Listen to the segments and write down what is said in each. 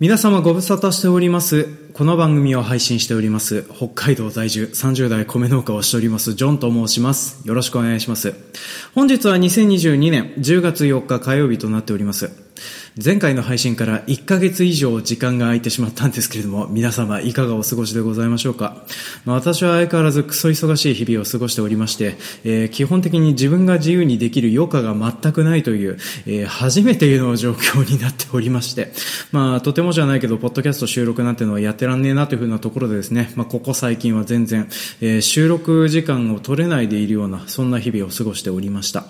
皆様ご無沙汰しております。この番組を配信しております。北海道在住30代米農家をしております。ジョンと申します。よろしくお願いします。本日は2022年10月4日火曜日となっております。前回の配信から1ヶ月以上時間が空いてしまったんですけれども、皆様いかがお過ごしでございましょうか？まあ、私は相変わらずクソ忙しい日々を過ごしておりまして、えー、基本的に自分が自由にできる余暇が全くないという、えー、初めての状況になっておりまして、まあ、とてもじゃないけど、ポッドキャスト収録なんてのはやってらんねえなというふうなところでですね、まあ、ここ最近は全然、えー、収録時間を取れないでいるような、そんな日々を過ごしておりました。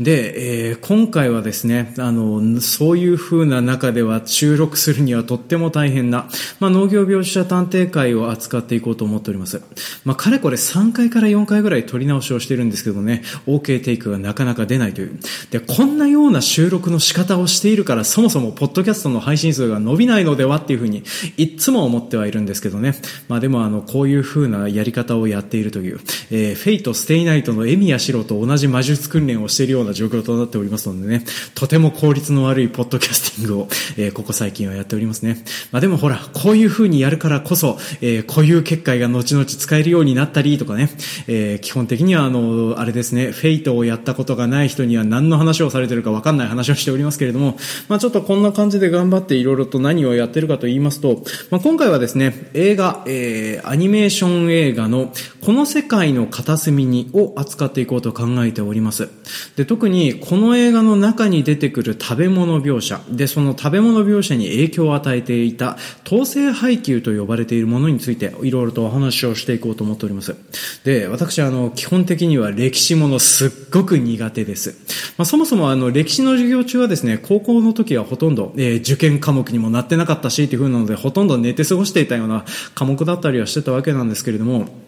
で、えー、今回はですね、あの、そういう風な中では収録するにはとっても大変な、まあ、農業描写者探偵会を扱っていこうと思っております。まあ、かれこれ3回から4回ぐらい撮り直しをしてるんですけどね、OK テイクがなかなか出ないという。で、こんなような収録の仕方をしているから、そもそもポッドキャストの配信数が伸びないのではっていうふうに、いつも思ってはいるんですけどね。まあでもあの、こういう風なやり方をやっているという、えー、フェイト・ステイナイトのエミヤシロと同じ魔術訓練をしているような状況となっておりますのでね、とても効率の悪いポッドキャスティングを、えー、ここ最近はやっておりますね。まあでもほら、こういう風にやるからこそ、えー、固有結界が後々使えるようになったりとかね、えー、基本的にはあの、あれですね、フェイトをやったことがない人には何の話をされてるかわかんない話をしておりますけれども、まあちょっとこんな感じで頑張っていろいろと何をやってるかと言いますと、まあ今回ははですね、映画、えー、アニメーション映画のこの世界の片隅にを扱っていこうと考えております。で、特にこの映画の中に出てくる食べ物描写、で、その食べ物描写に影響を与えていた統制配給と呼ばれているものについていろいろとお話をしていこうと思っております。で、私あの、基本的には歴史ものすっごく苦手です。まあ、そもそもあの、歴史の授業中はですね、高校の時はほとんど、えー、受験科目にもなってなかったし、っていう風なので、ほとんど寝て過ごしていたような科目だったりはしてたわけなんですけれども、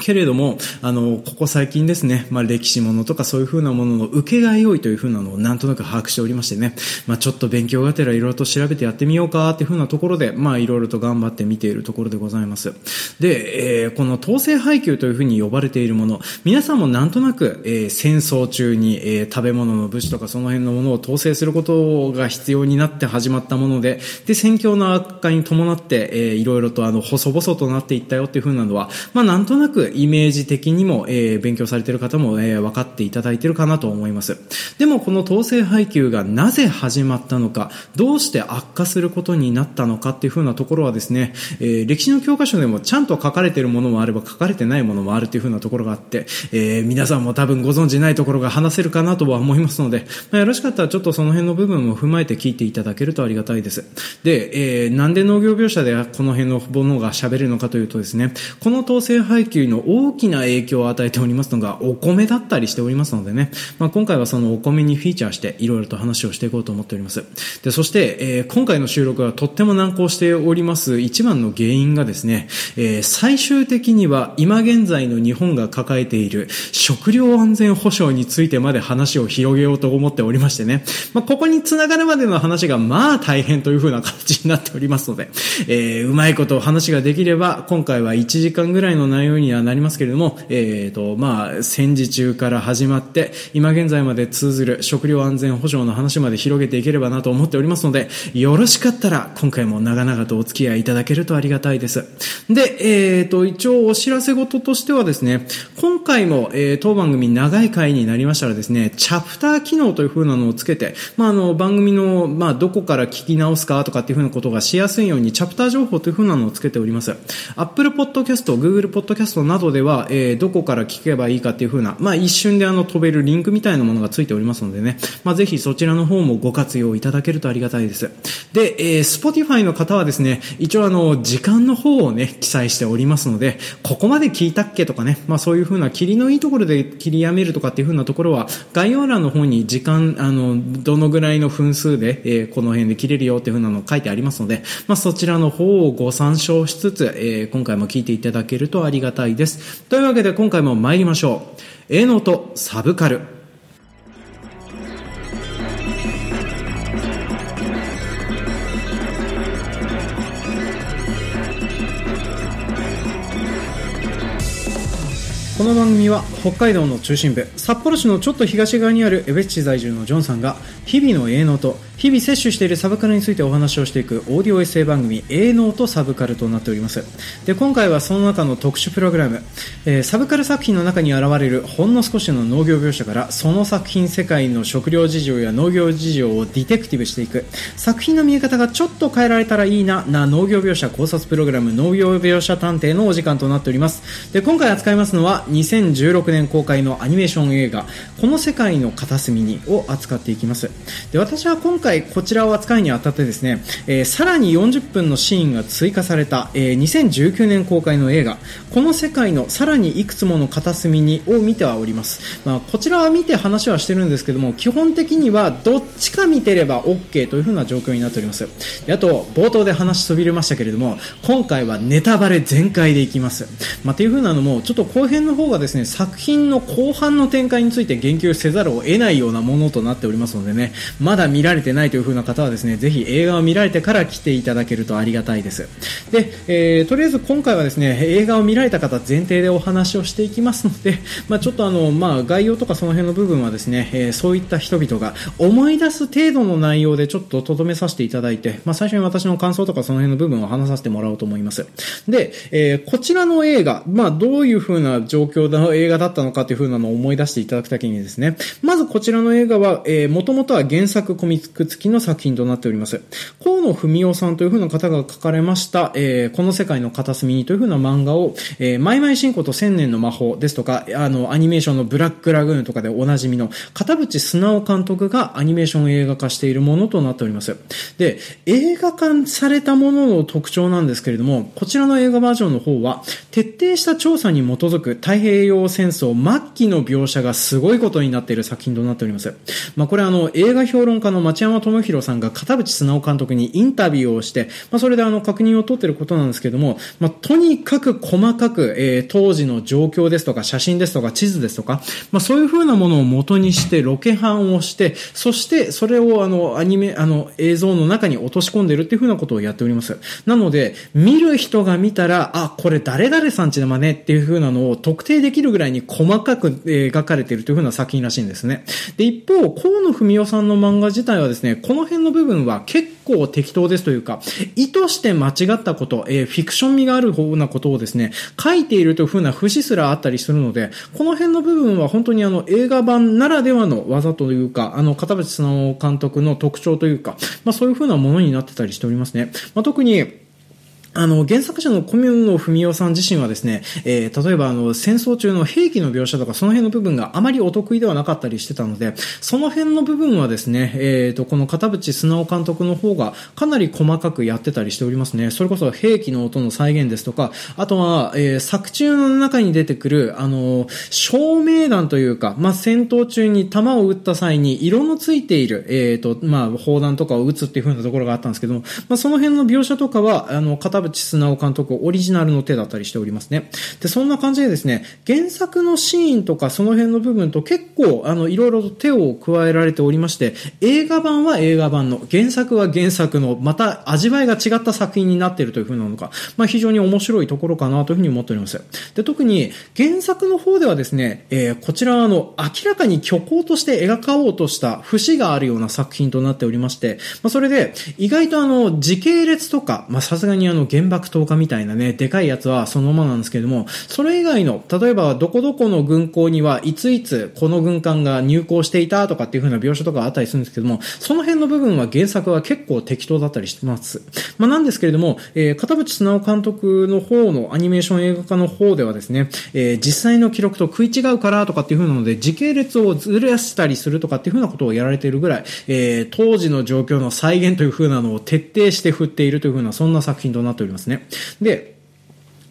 けれども、あの、ここ最近ですね、まあ、歴史ものとかそういう風なものの受けが良いという風なのをなんとなく把握しておりましてね、まあ、ちょっと勉強がてらいろいろと調べてやってみようかっていう風なところで、まあ、いろいろと頑張って見ているところでございます。で、えー、この統制配給という風に呼ばれているもの、皆さんもなんとなく、えー、戦争中に、えー、食べ物の物資とかその辺のものを統制することが必要になって始まったもので、で、戦況の悪化に伴って、えー、いろいろとあの、細々となっていったよっていう風なのは、まあ、なんとなくイメージ的にも、えー、勉強されている方も、えー、分かっていただいているかなと思います。でもこの統制配給がなぜ始まったのか、どうして悪化することになったのかっていうふうなところはですね、えー、歴史の教科書でもちゃんと書かれているものもあれば書かれてないものもあるというふうなところがあって、えー、皆さんも多分ご存知ないところが話せるかなとは思いますので、まあ、よろしかったらちょっとその辺の部分も踏まえて聞いていただけるとありがたいです。で、えー、なんで農業描写でこの辺のものが喋るのかというとですね、この統制配給の大きな影響を与えておりますのがお米だったりしておりますのでね、まあ、今回はそのお米にフィーチャーしていろいろと話をしていこうと思っております。で、そして、えー、今回の収録はとっても難航しております一番の原因がですね、えー、最終的には今現在の日本が抱えている食料安全保障についてまで話を広げようと思っておりましてね、まあ、ここにつながるまでの話がまあ大変という風な形になっておりますので、えー、うまいこと話ができれば今回は1時間ぐらいの内容にはなりますけれども、えーと、まあ、戦時中から始まって、今現在まで通ずる食料安全保障の話まで広げていければなと思っておりますので、よろしかったら、今回も長々とお付き合いいただけるとありがたいです。で、えーと、一応お知らせ事としてはですね、今回も、えー、当番組長い回になりましたらですね、チャプター機能という風なのをつけて、まあ、あの、番組の、まあ、どこから聞き直すかとかっていう風なことがしやすいように、チャプター情報という風なのをつけております。Apple Podcast、Google Podcast などでは、えー、どこから聞けばいいかっていう風な、まあ一瞬であの飛べるリンクみたいなものがついておりますのでね、まあぜひそちらの方もご活用いただけるとありがたいです。で、えー、Spotify の方はですね、一応あの、時間の方をね、記載しておりますので、ここまで聞いたっけとかね、まあそういう風な切りのいいところで切りやめるとかっていう風なところは、概要欄の方に時間、あの、どのぐらいの分数で、えー、この辺で切れるよっていう風なの書いてありますので、まあそちらの方をご参照しつつ、えー、今回も聞いていただけるとありがたいです。というわけで今回も参りましょう。えのとサブカルこの番組は北海道の中心部札幌市のちょっと東側にある江別市在住のジョンさんが日々の営農と日々摂取しているサブカルについてお話をしていくオーディオエッセイ番組 A ノートサブカルとなっております。で今回はその中の特殊プログラム、えー、サブカル作品の中に現れるほんの少しの農業描写からその作品世界の食料事情や農業事情を detective していく。作品の見え方がちょっと変えられたらいいなな農業描写考察プログラム農業描写探偵のお時間となっております。で今回扱いますのは2016年公開のアニメーション映画この世界の片隅にを扱っていきます。で私は今回回こちらを扱いにあたってですね、えー、さらに40分のシーンが追加された、えー、2019年公開の映画。この世界のさらにいくつもの片隅にを見てはおります、まあ、こちらは見て話はしてるんですけども基本的にはどっちか見てれば OK という風な状況になっております。あと冒頭で話そびれましたけれども今回はネタバレ全開でいきます、まあ、という風なのもちょっと後編の方がですね作品の後半の展開について言及せざるを得ないようなものとなっておりますのでねまだ見られてないという風な方はですね、ぜひ映画を見られてから来ていただけるとありがたいです。で、えー、とりあえず今回はですね、映画を見られた方前提でお話をしていきますので、まあ、ちょっとあの、まあ、概要とかその辺の部分はですね、えー、そういった人々が思い出す程度の内容でちょっと留めさせていただいて、まあ、最初に私の感想とかその辺の部分を話させてもらおうと思います。で、えー、こちらの映画、まあ、どういう風な状況の映画だったのかという風なのを思い出していただくだけにですね、まずこちらの映画は、もともとは原作コミック付きの作品となっております。河野文夫さんという風な方が書かれました、えー、この世界の片隅にという風な漫画を、えー、マイマイ進行と千年の魔法ですとか、あの、アニメーションのブラックラグーンとかでおなじみの片渕素直監督がアニメーション映画化しているものとなっております。で、映画化されたものの特徴なんですけれども、こちらの映画バージョンの方は、徹底した調査に基づく太平洋戦争末期の描写がすごいことになっている作品となっております。まあ、これあの、映画評論家の町山智博さんが片渕素直監督にインタビューをして、まあ、それであの確認を取っていることなんですけども、まあ、とにかく細かく、えー、当時の状況ですとか写真ですとか地図ですとか、まあ、そういうふうなものを元にしてロケハンをして、そしてそれをあのアニメ、あの映像の中に落とし込んでるっていうふうなことをやっております。なので、見る人が見たら、あ、これ誰々さんちの真似っていうふうなのを特定できるぐらいに細かく描かれているというふうな作品らしいんですね。で、一方、河野文夫さんの漫画自体はですね、ねこの辺の部分は結構適当ですというか、意図して間違ったこと、えー、フィクション味がある方なことをですね、書いているという風な節すらあったりするので、この辺の部分は本当にあの映画版ならではの技というか、あの、片渕さん監督の特徴というか、まあそういう風なものになってたりしておりますね。まあ特に、あの、原作者の小宮野文夫さん自身はですね、えー、例えばあの、戦争中の兵器の描写とかその辺の部分があまりお得意ではなかったりしてたので、その辺の部分はですね、え、ー、と、この片渕素直監督の方がかなり細かくやってたりしておりますね。それこそ兵器の音の再現ですとか、あとは、えー、作中の中に出てくる、あの、照明弾というか、まあ、戦闘中に弾を撃った際に色のついている、え、ー、と、まあ、砲弾とかを撃つっていう風なところがあったんですけども、まあ、その辺の描写とかは、あの、片渕素直監督オリジナルの手だったりしておりますね。で、そんな感じでですね、原作のシーンとかその辺の部分と結構、あの、いろいろと手を加えられておりまして、映画版は映画版の、原作は原作の、また味わいが違った作品になっているという風なのか、まあ、非常に面白いところかなというふうに思っております。で、特に原作の方ではですね、えー、こちらはあの、明らかに虚構として描かおうとした節があるような作品となっておりまして、まあ、それで、意外とあの、時系列とか、まあ、さすがにあの、原爆投下みたいなね、でかいやつはそのままなんですけれども、それ以外の、例えばどこどこの軍港にはいついつこの軍艦が入港していたとかっていう風な描写とかあったりするんですけども、その辺の部分は原作は結構適当だったりしてます。まあ、なんですけれども、えー、片渕素直監督の方のアニメーション映画化の方ではですね、えー、実際の記録と食い違うからとかっていう風なので、時系列をずらしたりするとかっていう風なことをやられているぐらい、えー、当時の状況の再現という風なのを徹底して振っているという風な、そんな作品となっておりますね。で、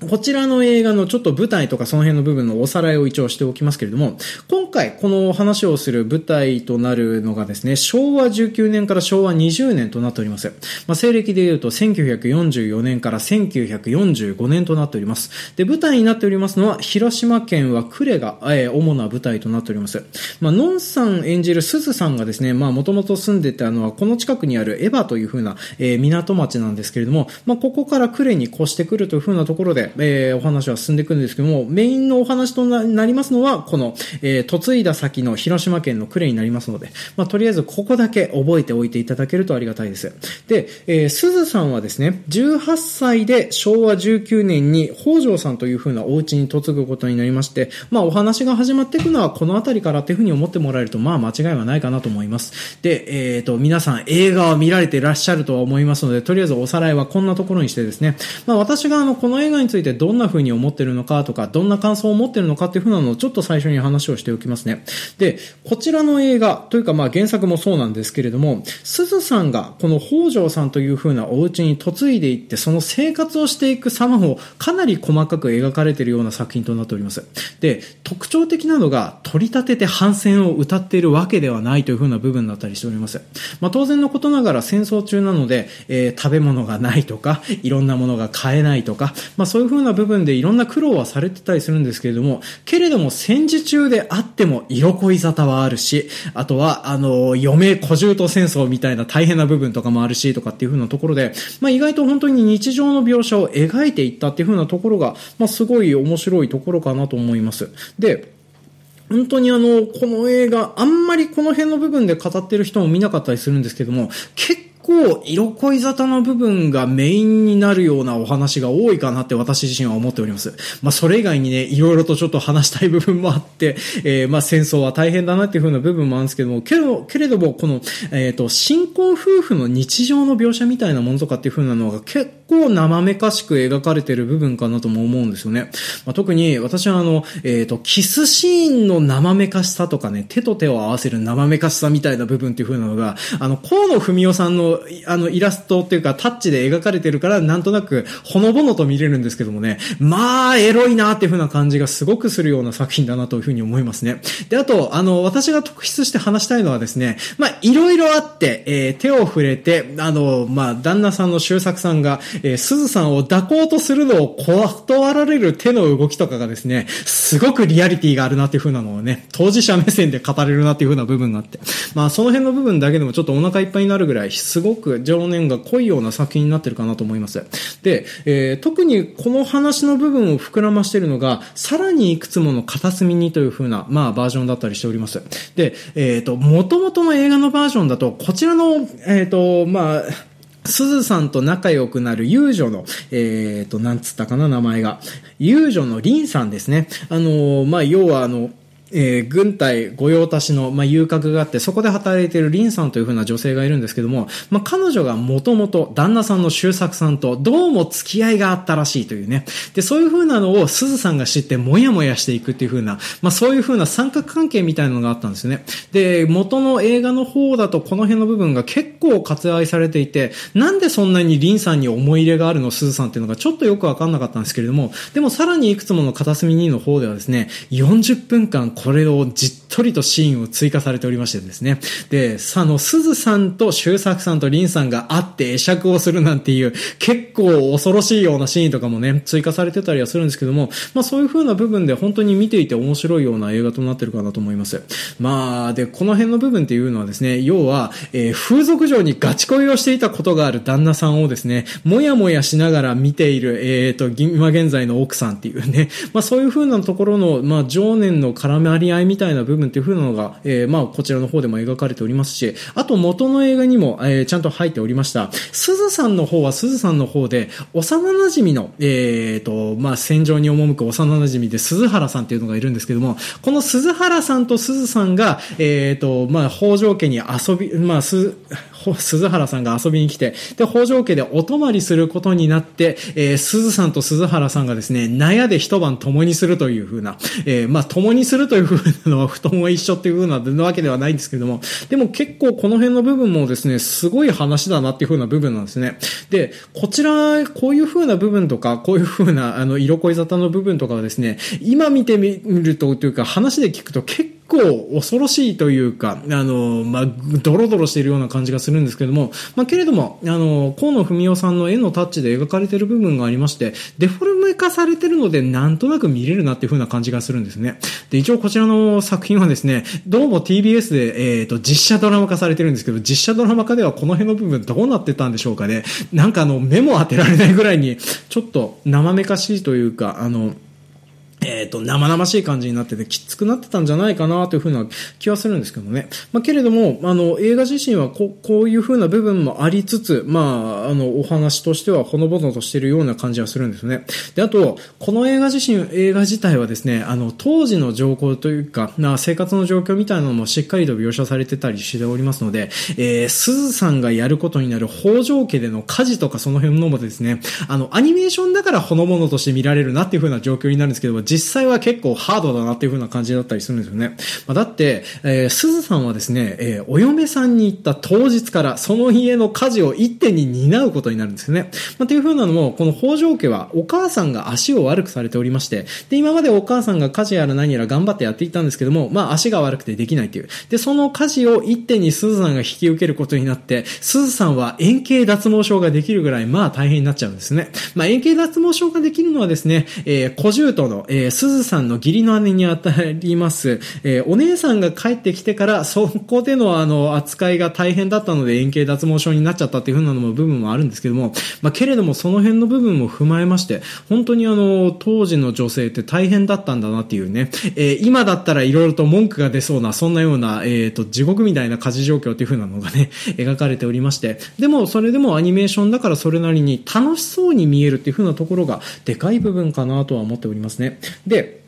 こちらの映画のちょっと舞台とかその辺の部分のおさらいを一応しておきますけれども、今回この話をする舞台となるのがですね、昭和19年から昭和20年となっております。まあ、西暦で言うと1944年から1945年となっております。で、舞台になっておりますのは、広島県は呉が、えー、主な舞台となっております。まあ、ノンさん演じる鈴さんがですね、まあ、もともと住んでたのは、この近くにあるエヴァという風な、えー、港町なんですけれども、まあ、ここから呉に越してくるという風なところで、えー、お話は進んでいくんですけども、メインのお話となりますのは、この、えー、嫁いだ先の広島県の呉になりますので、まあ、とりあえずここだけ覚えておいていただけるとありがたいです。で、えー、鈴さんはですね、18歳で昭和19年に北条さんというふうなお家に嫁ぐことになりまして、まあ、お話が始まっていくのはこの辺りからっていうふうに思ってもらえると、まあ、間違いはないかなと思います。で、えっ、ー、と、皆さん映画を見られていらっしゃるとは思いますので、とりあえずおさらいはこんなところにしてですね、まあ、私があの、この映画についてどんなふうに思ってるのかとか、どんな感想を持ってるのかっていうふうなのをちょっと最初に話をしておきますね。で、こちらの映画、というかまあ原作もそうなんですけれども、鈴さんがこの北条さんというふうなお家に嫁いでいって、その生活をしていく様をかなり細かく描かれているような作品となっております。で、特徴的なのが、取り立てて反戦を歌っているわけではないというふうな部分だったりしております。まあ当然のことながら戦争中なので、えー、食べ物がないとか、いろんなものが買えないとか、まあそういうふうな部分でいろんな苦労はされてたりするんですけれども、けれども戦時中であっても色恋沙汰はあるし、あとは、あの、余命小獣と戦争みたいな大変な部分とかもあるし、とかっていうふうなところで、まあ意外と本当に日常の描写を描いていったっていうふうなところが、まあすごい面白いところかなと思います。で、本当にあの、この映画、あんまりこの辺の部分で語ってる人も見なかったりするんですけども、結構色恋沙汰の部分がメインになるようなお話が多いかなって私自身は思っております。まあそれ以外にね、色々とちょっと話したい部分もあって、えー、まあ戦争は大変だなっていう風な部分もあるんですけども、けど、けれども、この、えっ、ー、と、新婚夫婦の日常の描写みたいなものとかっていう風なのが結構生めかしく描かれてる部分かなとも思うんですよね。まあ、特に私はあの、えっ、ー、と、キスシーンの生めかしさとかね、手と手を合わせる生めかしさみたいな部分っていう風なのが、あの、河野文夫さんのあの、イラストっていうか、タッチで描かれてるから、なんとなく、ほのぼのと見れるんですけどもね、まあ、エロいなっていう風な感じがすごくするような作品だなという風に思いますね。で、あと、あの、私が特筆して話したいのはですね、まあ、いろいろあって、えー、手を触れて、あの、まあ、旦那さんの周作さんが、えー、鈴さんを抱こうとするのを断られる手の動きとかがですね、すごくリアリティがあるなっていう風なのをね、当事者目線で語れるなっていう風な部分があって、まあ、その辺の部分だけでもちょっとお腹いっぱいになるぐらい、すごく情念が濃いような作品になってるかなと思います。で、えー、特にこの話の部分を膨らましてるのが、さらにいくつもの片隅にという風な、まあ、バージョンだったりしております。で、えっ、ー、と、元々の映画のバージョンだと、こちらの、えっ、ー、と、まあ、すずさんと仲良くなる遊女の、えっ、ー、と、なんつったかな、名前が。遊女のリンさんですね。あの、まあ、要はあの、えー、軍隊御用達の、まあ、遊郭があって、そこで働いているリンさんというふうな女性がいるんですけども、まあ、彼女がもともと旦那さんの周作さんとどうも付き合いがあったらしいというね。で、そういうふうなのを鈴さんが知ってもやもやしていくっていうふうな、まあ、そういうふうな三角関係みたいなのがあったんですよね。で、元の映画の方だとこの辺の部分が結構割愛されていて、なんでそんなにリンさんに思い入れがあるの？鈴さんっていうのがちょっとよくわかんなかったんですけれども、でもさらにいくつもの片隅2の方ではですね、40分間これをじっとりとシーンを追加されておりましてですね。で、あの、鈴さんと周作さんと林さんが会って会釈をするなんていう、結構恐ろしいようなシーンとかもね、追加されてたりはするんですけども、まあそういう風な部分で本当に見ていて面白いような映画となってるかなと思います。まあ、で、この辺の部分っていうのはですね、要は、えー、風俗嬢にガチ恋をしていたことがある旦那さんをですね、もやもやしながら見ている、えっ、ー、と、今現在の奥さんっていうね、まあそういう風なところの、まあ情念の絡みまり合いみたいな部分っていう風なのが、えー、まあ、こちらの方でも描かれておりますし、あと元の映画にも、えー、ちゃんと入っておりました。鈴さんの方は鈴さんの方で、幼馴染の、えー、と、まあ、戦場に赴く幼馴染で鈴原さんっていうのがいるんですけども、この鈴原さんと鈴さんが、えー、と、まあ、北条家に遊び、まあ、す、鈴原さんが遊びに来て、で、北条家でお泊まりすることになって、えー、鈴さんと鈴原さんがですね、納屋で一晩共にするというふうな、えー、まあ、共にするというふうなのは、布団は一緒っていうふうなわけではないんですけども、でも結構この辺の部分もですね、すごい話だなっていうふうな部分なんですね。で、こちら、こういうふうな部分とか、こういうふうな、あの、色恋沙汰の部分とかはですね、今見てみると、というか話で聞くと結構構恐ろしいというか、あの、まあ、ドロドロしているような感じがするんですけども、まあ、けれども、あの、河野文夫さんの絵のタッチで描かれている部分がありまして、デフォルメ化されてるので、なんとなく見れるなっていう風な感じがするんですね。で、一応こちらの作品はですね、どうも TBS で、えっ、ー、と、実写ドラマ化されてるんですけど、実写ドラマ化ではこの辺の部分どうなってたんでしょうかね。なんかあの、目も当てられないぐらいに、ちょっと生めかしいというか、あの、えっ、ー、と、生々しい感じになってて、きつくなってたんじゃないかなというふうな気はするんですけどね。まあ、けれども、あの、映画自身はここういうふうな部分もありつつ、まあ、あの、お話としてはほのぼのとしてるような感じはするんですね。で、あと、この映画自身、映画自体はですね、あの、当時の状況というか、な生活の状況みたいなのもしっかりと描写されてたりしておりますので、えー、鈴さんがやることになる北条家での家事とかその辺のもですね、あの、アニメーションだからほのぼのとして見られるなっていうふうな状況になるんですけど、実際は結構ハードだなっていう風な感じだったりするんですよね。まあ、だって、えー、鈴さんはですね、えー、お嫁さんに行った当日からその家の家事を一手に担うことになるんですよね。まあ、っていう風なのも、この北条家はお母さんが足を悪くされておりまして、で、今までお母さんが家事やら何やら頑張ってやっていたんですけども、まあ足が悪くてできないっていう。で、その家事を一手に鈴さんが引き受けることになって、鈴さんは円形脱毛症ができるぐらい、まあ大変になっちゃうんですね。まあ円形脱毛症ができるのはですね、えー、小獣との、えー、鈴さんの義理の姉にあたります、えー、お姉さんが帰ってきてから、そこでのあの、扱いが大変だったので円形脱毛症になっちゃったっていう風なのも部分もあるんですけども、まあ、けれどもその辺の部分も踏まえまして、本当にあの、当時の女性って大変だったんだなっていうね、えー、今だったら色々と文句が出そうな、そんなような、えっ、ー、と、地獄みたいな家事状況っていう風なのがね、描かれておりまして、でもそれでもアニメーションだからそれなりに楽しそうに見えるっていう風なところが、でかい部分かなとは思っておりますね。で、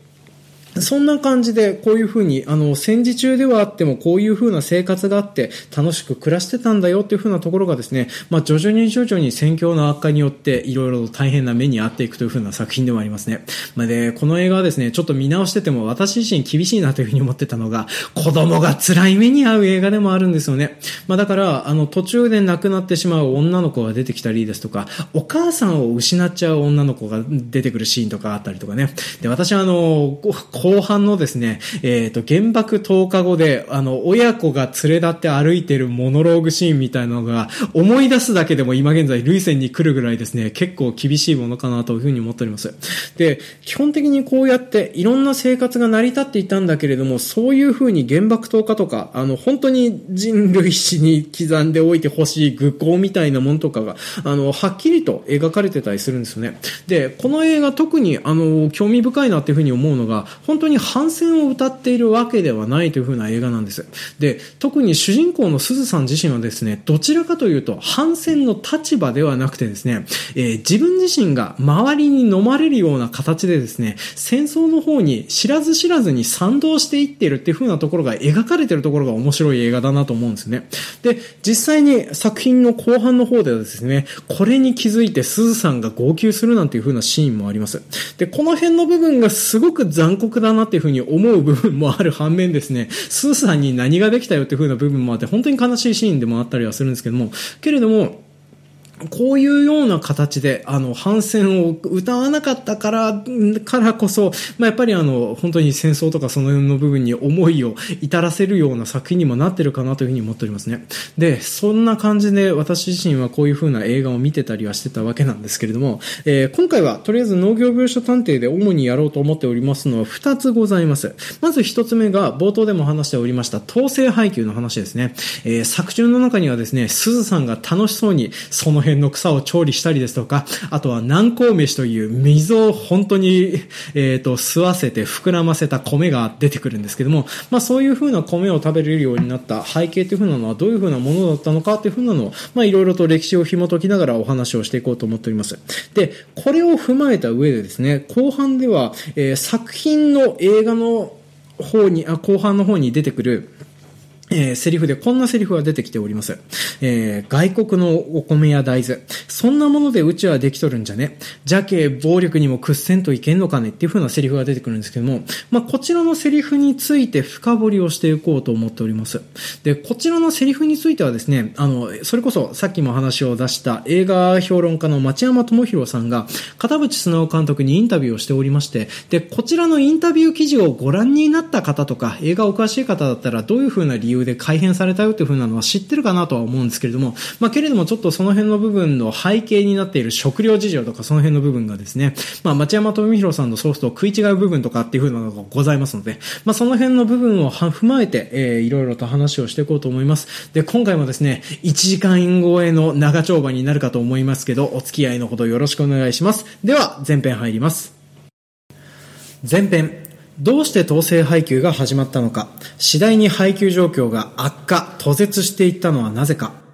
そんな感じで、こういうふうに、あの、戦時中ではあっても、こういうふうな生活があって、楽しく暮らしてたんだよっていうふうなところがですね、まあ、徐々に徐々に戦況の悪化によって、いろいろ大変な目に遭っていくというふうな作品でもありますね。まあ、で、この映画はですね、ちょっと見直してても、私自身厳しいなというふうに思ってたのが、子供が辛い目に遭う映画でもあるんですよね。まあ、だから、あの、途中で亡くなってしまう女の子が出てきたりですとか、お母さんを失っちゃう女の子が出てくるシーンとかあったりとかね。で、私はあの、後半のですね、えっ、ー、と、原爆10日後で、あの、親子が連れ立って歩いてるモノローグシーンみたいなのが、思い出すだけでも今現在、類線に来るぐらいですね、結構厳しいものかなというふうに思っております。で、基本的にこうやっていろんな生活が成り立っていたんだけれども、そういうふうに原爆投下とか、あの、本当に人類史に刻んでおいてほしい愚行みたいなものとかが、あの、はっきりと描かれてたりするんですよね。で、この映画特に、あの、興味深いなっていうふうに思うのが、本本当に反戦を歌っているわけではないというふうな映画なんです。で、特に主人公の鈴さん自身はですね、どちらかというと反戦の立場ではなくてですね、えー、自分自身が周りに飲まれるような形でですね、戦争の方に知らず知らずに賛同していってるっていう風なところが描かれてるところが面白い映画だなと思うんですね。で、実際に作品の後半の方ではですね、これに気づいて鈴さんが号泣するなんていう風なシーンもあります。で、この辺の部分がすごく残酷だなっていう風に思う部分もある反面ですね、スーさんに何ができたよっていうふうな部分もあって、本当に悲しいシーンでもあったりはするんですけども、けれども、こういうような形で、あの、反戦を歌わなかったから、からこそ、まあ、やっぱりあの、本当に戦争とかその辺の部分に思いを至らせるような作品にもなってるかなというふうに思っておりますね。で、そんな感じで私自身はこういうふうな映画を見てたりはしてたわけなんですけれども、えー、今回はとりあえず農業描写探偵で主にやろうと思っておりますのは2つございます。まず1つ目が冒頭でも話しておりました統制配給の話ですね。えー、作中の中にはですね、鈴さんが楽しそうにその辺の草を調理したりですとか、あとは南高飯という水を本当に、えっ、ー、と、吸わせて膨らませた米が出てくるんですけども、まあそういう風な米を食べれるようになった背景という風なのはどういう風なものだったのかという風なのを、まあいろいろと歴史を紐解きながらお話をしていこうと思っております。で、これを踏まえた上でですね、後半では、えー、作品の映画の方に、あ後半の方に出てくる、えー、セリフでこんなセリフが出てきております。えー、外国のお米や大豆。そんなものでうちはできとるんじゃね。邪気、暴力にも屈せんといけんのかねっていう風なセリフが出てくるんですけども、まあ、こちらのセリフについて深掘りをしていこうと思っております。で、こちらのセリフについてはですね、あの、それこそさっきも話を出した映画評論家の町山智博さんが、片渕素直監督にインタビューをしておりまして、で、こちらのインタビュー記事をご覧になった方とか、映画お詳しい方だったらどういう風な理由由で改変されたよっていう風なのは知ってるかなとは思うんですけれども、まあ、けれどもちょっとその辺の部分の背景になっている食料事情とかその辺の部分がですね、まあ、町山富弘さんのソフトと食い違う部分とかっていう風なのがございますので、まあ、その辺の部分を踏まえて、えー、いろいろと話をしていこうと思います。で、今回もですね、1時間超えの長丁場になるかと思いますけど、お付き合いのほどよろしくお願いします。では、前編入ります。前編、どうして統制配給が始まったのか、次第に配給状況が悪化、途絶していったのはなぜか、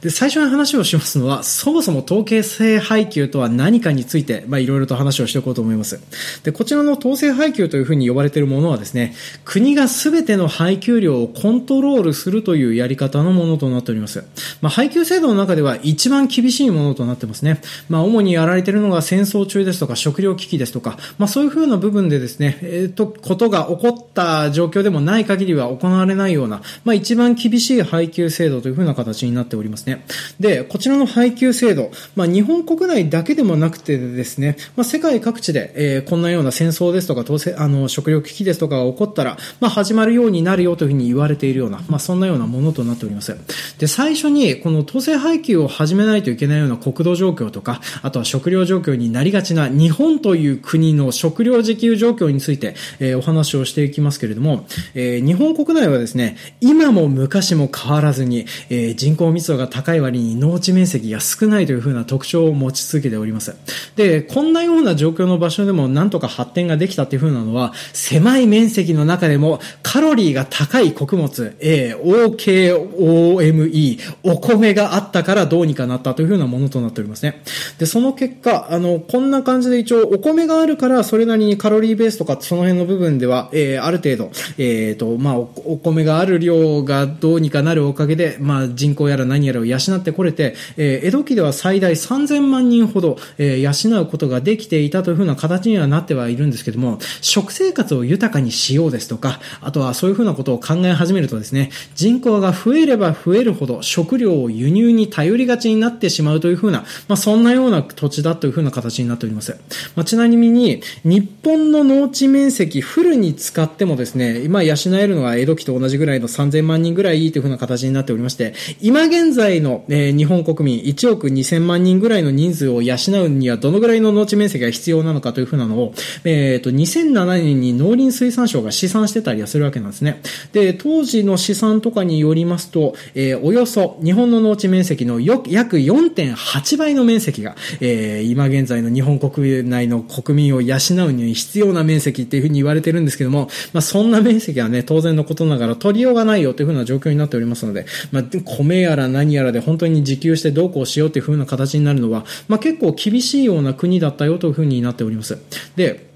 で、最初に話をしますのは、そもそも統計性配給とは何かについて、まあ、いろいろと話をしていこうと思います。で、こちらの統制配給というふうに呼ばれているものはですね、国がすべての配給量をコントロールするというやり方のものとなっております。まあ、配給制度の中では一番厳しいものとなってますね。まあ、主にやられているのが戦争中ですとか、食料危機ですとか、まあ、そういうふうな部分でですね、えっ、ー、と、ことが起こった状況でもない限りは行われないような、まあ、一番厳しい配給制度というふうな形になってておりますね。で、こちらの配給制度、まあ、日本国内だけでもなくてですね、まあ、世界各地で、えー、こんなような戦争ですとか、当あの食料危機ですとかが起こったら、まあ、始まるようになるよというふうに言われているような、まあ、そんなようなものとなっております。で、最初に、この統制配給を始めないといけないような国土状況とか、あとは食料状況になりがちな日本という国の食料自給状況について、えー、お話をしていきますけれども、えー、日本国内はですね、今も昔も変わらずに、えー、人口密度が高い割に農地面積が少ないというふうな特徴を持ち続けております。で、こんなような状況の場所でもなんとか発展ができたっていうふうなのは、狭い面積の中でもカロリーが高い穀物、A、OKOME、お米があったからどうにかなったというふうなものとなっておりますね。で、その結果、あの、こんな感じで一応お米があるからそれなりにカロリーベースとかその辺の部分では、えー、ある程度、えっ、ー、と、まあお、お米がある量がどうにかなるおかげで、まあ、人口やら何やらを養ってこれて、えー、江戸期では最大3000万人ほど、えー、養うことができていたというふうな形にはなってはいるんですけども、食生活を豊かにしようですとか、あとはそういうふうなことを考え始めるとですね、人口が増えれば増えるほど食料を輸入に頼りがちになってしまうというふうな、まあ、そんなような土地だというふうな形になっております。まあ、ちなみに、日本の農地面積フルに使ってもですね、今養えるのは江戸期と同じぐらいの3000万人ぐらいというふうな形になっておりまして、今現現在の、えー、日本国民1億2000万人ぐらいの人数を養うにはどのぐらいの農地面積が必要なのかというふうなのを、えっ、ー、と、2007年に農林水産省が試算してたりはするわけなんですね。で、当時の試算とかによりますと、えー、およそ日本の農地面積のよ約4.8倍の面積が、えー、今現在の日本国内の国民を養うに必要な面積っていうふうに言われてるんですけども、まあ、そんな面積はね、当然のことながら取りようがないよというふうな状況になっておりますので、まあ、米やら何やらで本当に自給してどうこうしようという風な形になるのは、まあ、結構厳しいような国だったよという風になっております。で、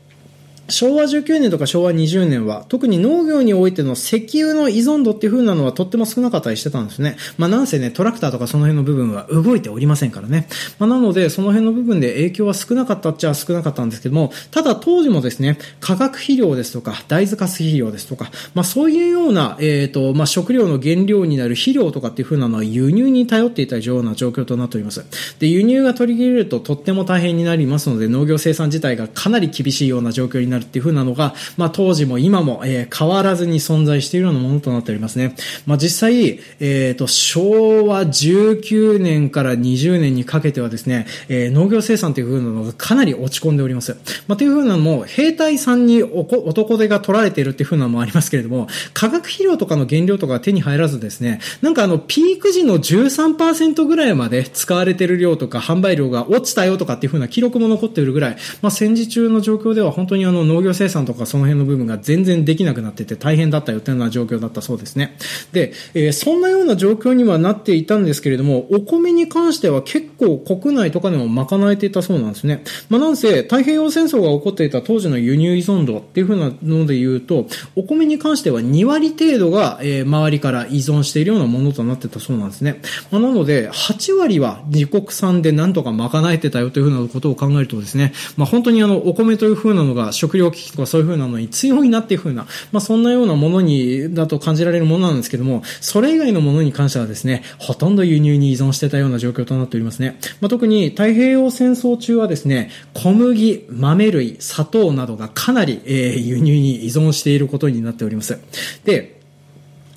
昭和19年とか昭和20年は、特に農業においての石油の依存度っていう風なのはとっても少なかったりしてたんですね。まあなんせね、トラクターとかその辺の部分は動いておりませんからね。まあなので、その辺の部分で影響は少なかったっちゃ少なかったんですけども、ただ当時もですね、化学肥料ですとか、大豆化水肥料ですとか、まあそういうような、えっ、ー、と、まあ食料の原料になる肥料とかっていう風なのは輸入に頼っていたような状況となっております。で、輸入が取り切れるととっても大変になりますので、農業生産自体がかなり厳しいような状況になるっていう風なのが、まあ、当時も今も、えー、変わらずに存在しているようなものとなっておりますね。まあ、実際、えっ、ー、と、昭和19年から20年にかけてはですね、えー、農業生産という風なのがかなり落ち込んでおります。まあ、という風なのも、兵隊さんに男手が取られているっていう風なのもありますけれども、化学肥料とかの原料とか手に入らずですね、なんかあの、ピーク時の13%ぐらいまで使われている量とか販売量が落ちたよとかっていう風な記録も残っているぐらい、まあ、戦時中の状況では本当にあの、農業生産とかその辺の部分が全然できなくなってて大変だったよというような状況だったそうですね。で、えー、そんなような状況にはなっていたんですけれども、お米に関しては結構国内とかでも賄えていたそうなんですね。まあ、なんせ太平洋戦争が起こっていた当時の輸入依存度っていうふうなので言うと、お米に関しては2割程度が、えー、周りから依存しているようなものとなってたそうなんですね。まあ、なので、8割は自国産でなんとか賄えてたよというふうなことを考えるとですね、まあ、本当にあの、お米というふうなのが食糧危機とかそういうふうなのに強いなっていうふうな、まあ、そんなようなものに、だと感じられるものなんですけども、それ以外のものに関してはですね、ほとんど輸入に依存してたような状況となっておりますね。まあ、特に太平洋戦争中はですね、小麦、豆類、砂糖などがかなり、えー、輸入に依存していることになっております。で、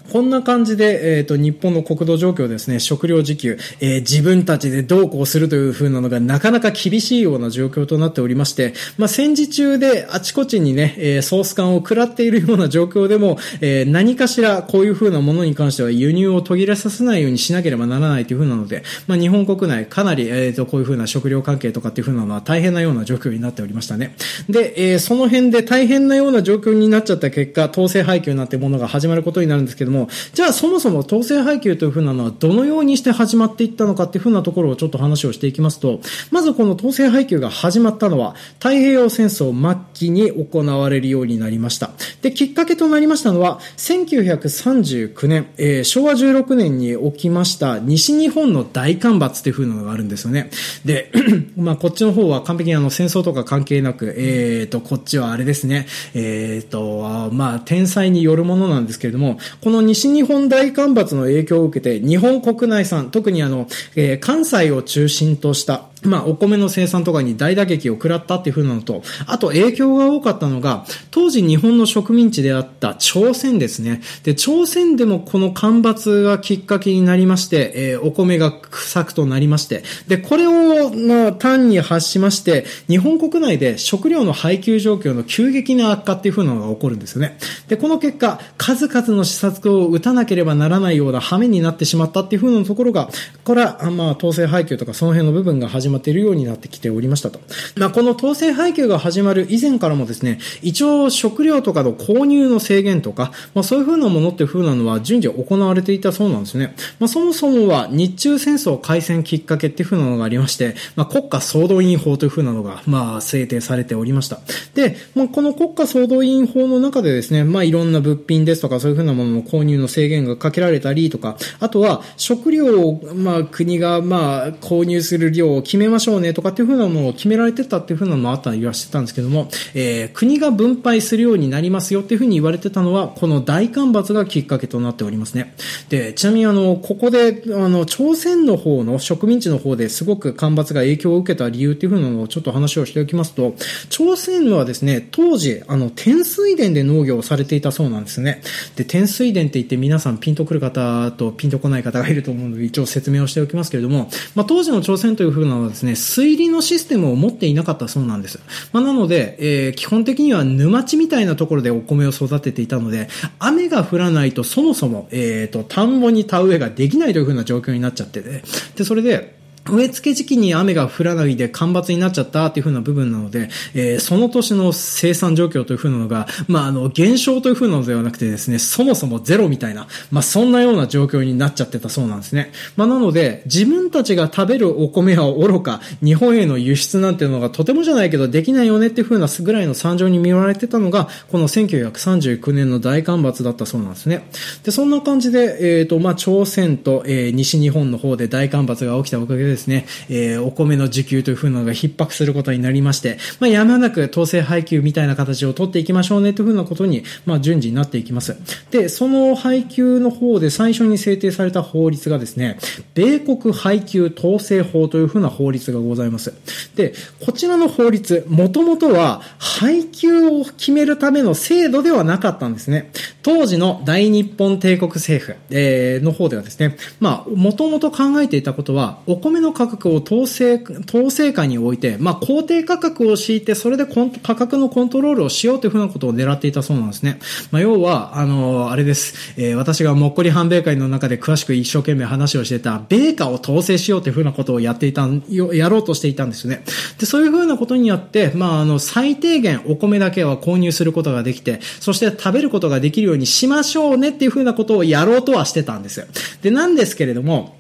こんな感じで、えっ、ー、と、日本の国土状況ですね、食料自給、えー、自分たちでどうこうするという風なのがなかなか厳しいような状況となっておりまして、まあ、戦時中であちこちにね、えー、ソース感を食らっているような状況でも、えー、何かしらこういう風なものに関しては輸入を途切れさせないようにしなければならないという風なので、まあ、日本国内かなり、えっ、ー、と、こういう風な食料関係とかっていう風なのは大変なような状況になっておりましたね。で、えー、その辺で大変なような状況になっちゃった結果、統制配給なんてものが始まることになるんですけども、じゃあそもそも統制配給というふうなのはどのようにして始まっていったのかっていうふうなところをちょっと話をしていきますと、まずこの統制配給が始まったのは太平洋戦争末期に行われるようになりました。で、きっかけとなりましたのは、1939年、えー、昭和16年に起きました西日本の大干ばつっていうふうなのがあるんですよね。で、まあこっちの方は完璧にあの戦争とか関係なく、えっ、ー、と、こっちはあれですね、えっ、ー、と、まあ天才によるものなんですけれども、この西日本大干ばつの影響を受けて、日本国内産、特にあの、えー、関西を中心としたまあ、お米の生産とかに大打撃を食らったっていう風なのと、あと影響が多かったのが、当時日本の植民地であった朝鮮ですね。で、朝鮮でもこの干ばつがきっかけになりまして、えー、お米が不作となりまして、で、これを、まあ、単に発しまして、日本国内で食料の配給状況の急激な悪化っていう風なのが起こるんですよね。で、この結果、数々の施策を打たなければならないような羽目になってしまったっていう風なところが、これは、まあ、統制配給とかその辺の部分が始まっているようになってきておりましたと。まあ、この統制配給が始まる以前からもですね、一応食料とかの購入の制限とか、まあ、そういう風なものっていう風なのは順次行われていたそうなんですね。まあ、そもそもは日中戦争開戦きっかけっていう風なのがありまして、まあ、国家総動員法という風なのが、まあ、制定されておりました。で、まあ、この国家総動員法の中でですね、まあ、いろんな物品ですとか、そういう風なものの購入の制限がかけられたりとか、あとは食料を、まあ、国が、まあ、購入する量を決めましょうねとかっていうふうなものを決められてたっていうふうなのもあったりはしてたんですけども、えー、国が分配するようになりますよっていうふうに言われてたのは、この大干ばつがきっかけとなっておりますね。で、ちなみにあの、ここで、あの、朝鮮の方の植民地の方ですごく干ばつが影響を受けた理由っていうふうなのをちょっと話をしておきますと、朝鮮はですね、当時、あの、天水田で農業をされていたそうなんですね。で、天水田って言って皆さんピンとくる方とピンとこない方がいると思うので、一応説明をしておきますけれども、まあ、当時の朝鮮というふうなのはですね、推理のシステムを持っていなかったそうなんです。まあ、なので、えー、基本的には沼地みたいなところでお米を育てていたので、雨が降らないとそもそも、えっ、ー、と、田んぼに田植えができないというふうな状況になっちゃってて、で、それで、植え付け時期に雨が降らないで干ばつになっちゃったっていう風な部分なので、えー、その年の生産状況という風なのが、まあ、あの、減少という風なのではなくてですね、そもそもゼロみたいな、まあ、そんなような状況になっちゃってたそうなんですね。まあ、なので、自分たちが食べるお米は愚か、日本への輸出なんていうのがとてもじゃないけどできないよねっていう風なぐらいの惨状に見られてたのが、この1939年の大干ばつだったそうなんですね。で、そんな感じで、えっ、ー、と、まあ、朝鮮と、えー、西日本の方で大干ばつが起きたおかげでですね、えー、お米の需給という風なのが逼迫することになりまして、まあ、やまなく統制配給みたいな形を取っていきましょうねという風なことに、まあ、順次になっていきます。で、その配給の方で最初に制定された法律がですね、米国配給統制法という風な法律がございます。で、こちらの法律、もともとは配給を決めるための制度ではなかったんですね。当時の大日本帝国政府、えー、の方ではですね、まあ、もともと考えていたことは、お米米の価格を統制、統制下に置いて、まあ、公定価格を敷いて、それで価格のコントロールをしようというふうなことを狙っていたそうなんですね。まあ、要は、あの、あれです。えー、私がもっこり半米会の中で詳しく一生懸命話をしてた、米価を統制しようというふうなことをやっていた、やろうとしていたんですよね。で、そういうふうなことによって、まあ、あの、最低限お米だけは購入することができて、そして食べることができるようにしましょうねっていうふうなことをやろうとはしてたんですよ。で、なんですけれども、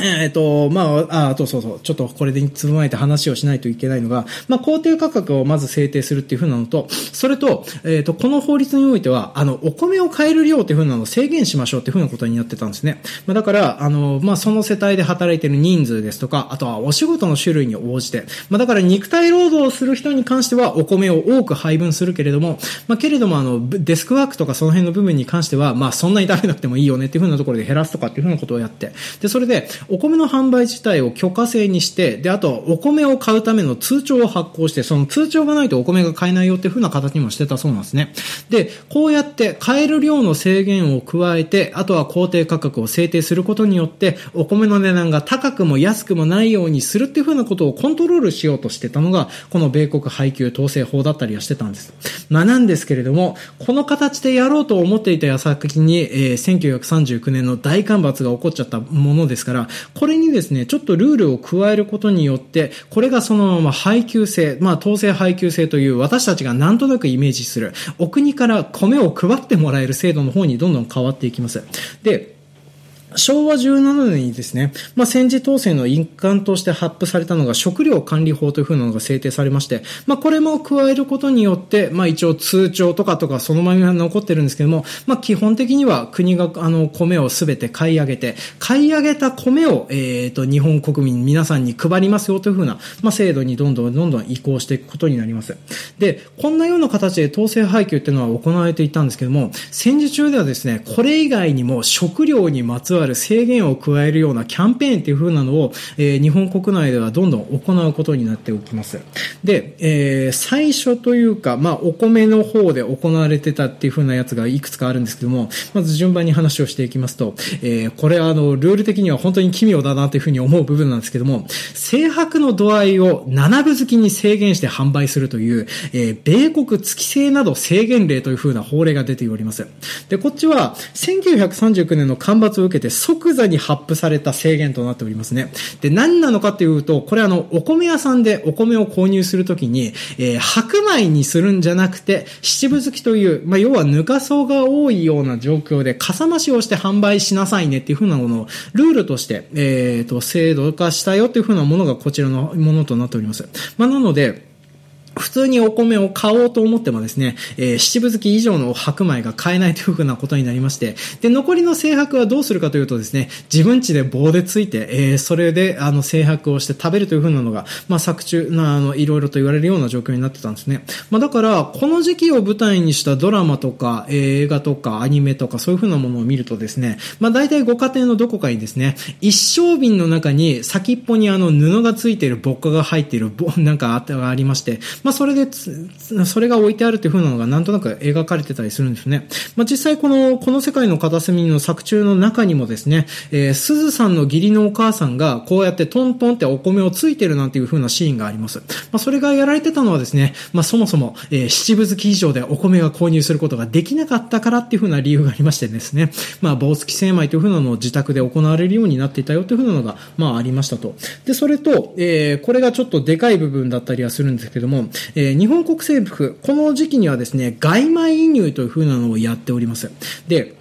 えっ、と、まあ、あ、とそうそう、ちょっとこれでつぶまえて話をしないといけないのが、まあ、工程価格をまず制定するっていうふうなのと、それと、えっ、ー、と、この法律においては、あの、お米を買える量っていうふうなのを制限しましょうっていうふうなことになってたんですね。まあ、だから、あの、まあ、その世帯で働いてる人数ですとか、あとはお仕事の種類に応じて、まあ、だから肉体労働をする人に関してはお米を多く配分するけれども、まあ、けれども、あの、デスクワークとかその辺の部分に関しては、まあ、そんなに食べなくてもいいよねっていうふうなところで減らすとかっていうふうなことをやって、で、それで、お米の販売自体を許可制にして、で、あと、お米を買うための通帳を発行して、その通帳がないとお米が買えないよっていう風な形にもしてたそうなんですね。で、こうやって買える量の制限を加えて、あとは工程価格を制定することによって、お米の値段が高くも安くもないようにするっていう風なことをコントロールしようとしてたのが、この米国配給統制法だったりはしてたんです。まあなんですけれども、この形でやろうと思っていた矢先に、えー、1939年の大干ばつが起こっちゃったものですから、これにですね、ちょっとルールを加えることによって、これがそのまま配給制、まあ統制配給制という私たちがなんとなくイメージする、お国から米を配ってもらえる制度の方にどんどん変わっていきます。で、昭和17年にですね、まあ、戦時統制の一環として発布されたのが食料管理法というふうなのが制定されまして、まあ、これも加えることによって、まあ、一応通帳とかとかそのまま残ってるんですけども、まあ、基本的には国があの米をすべて買い上げて、買い上げた米を、えっ、ー、と、日本国民皆さんに配りますよというふうな、まあ、制度にどんどんどんどん移行していくことになります。で、こんなような形で統制配給っていうのは行われていたんですけども、戦時中ではですね、これ以外にも食料にまつわる制限を加えるようなキャンペーンっていう風なのを、えー、日本国内ではどんどん行うことになっておきます。で、えー、最初というか、まあ、お米の方で行われてたっていう風なやつがいくつかあるんですけども、まず順番に話をしていきますと、えー、これはあの、ルール的には本当に奇妙だなという風に思う部分なんですけども、制白の度合いを7分付きに制限して販売するという、えー、米国月制など制限令という風な法令が出ております。で、こっちは、1939年の干ばつを受けて即座に発布された制限となっておりますね。で、何なのかというと、これあの、お米屋さんでお米を購入するときに、えー、白米にするんじゃなくて、七分付きという、まあ、要はぬか層が多いような状況で、かさ増しをして販売しなさいねっていうふうなものを、ルールとして、えっ、ー、と、制度化したよっていうふうなものがこちらのものとなっております。まあ、なので、普通にお米を買おうと思ってもですね、えー、七分月以上の白米が買えないというふうなことになりまして、で、残りの制白はどうするかというとですね、自分家で棒でついて、えー、それで、あの、制白をして食べるというふうなのが、まあ、作中、な、あの、いろいろと言われるような状況になってたんですね。まあ、だから、この時期を舞台にしたドラマとか、映画とか、アニメとか、そういうふうなものを見るとですね、まあ、大体ご家庭のどこかにですね、一升瓶の中に先っぽにあの、布がついているぼっかが入っている、なんかあありまして、ま、まあそれでそれが置いてあるという風なのがなんとなく描かれてたりするんですね。まあ、実際この、この世界の片隅の作中の中にもですね、えー、鈴さんの義理のお母さんがこうやってトントンってお米をついてるなんていう風なシーンがあります。まあ、それがやられてたのはですね、まあ、そもそも、えー、七分月以上でお米が購入することができなかったからっていう風な理由がありましてですね、まあ、棒付き精米という風なのを自宅で行われるようになっていたよという風なのが、まあ、ありましたと。で、それと、えー、これがちょっとでかい部分だったりはするんですけども、えー、日本国政府、この時期にはですね、外米輸入というふうなのをやっております。で、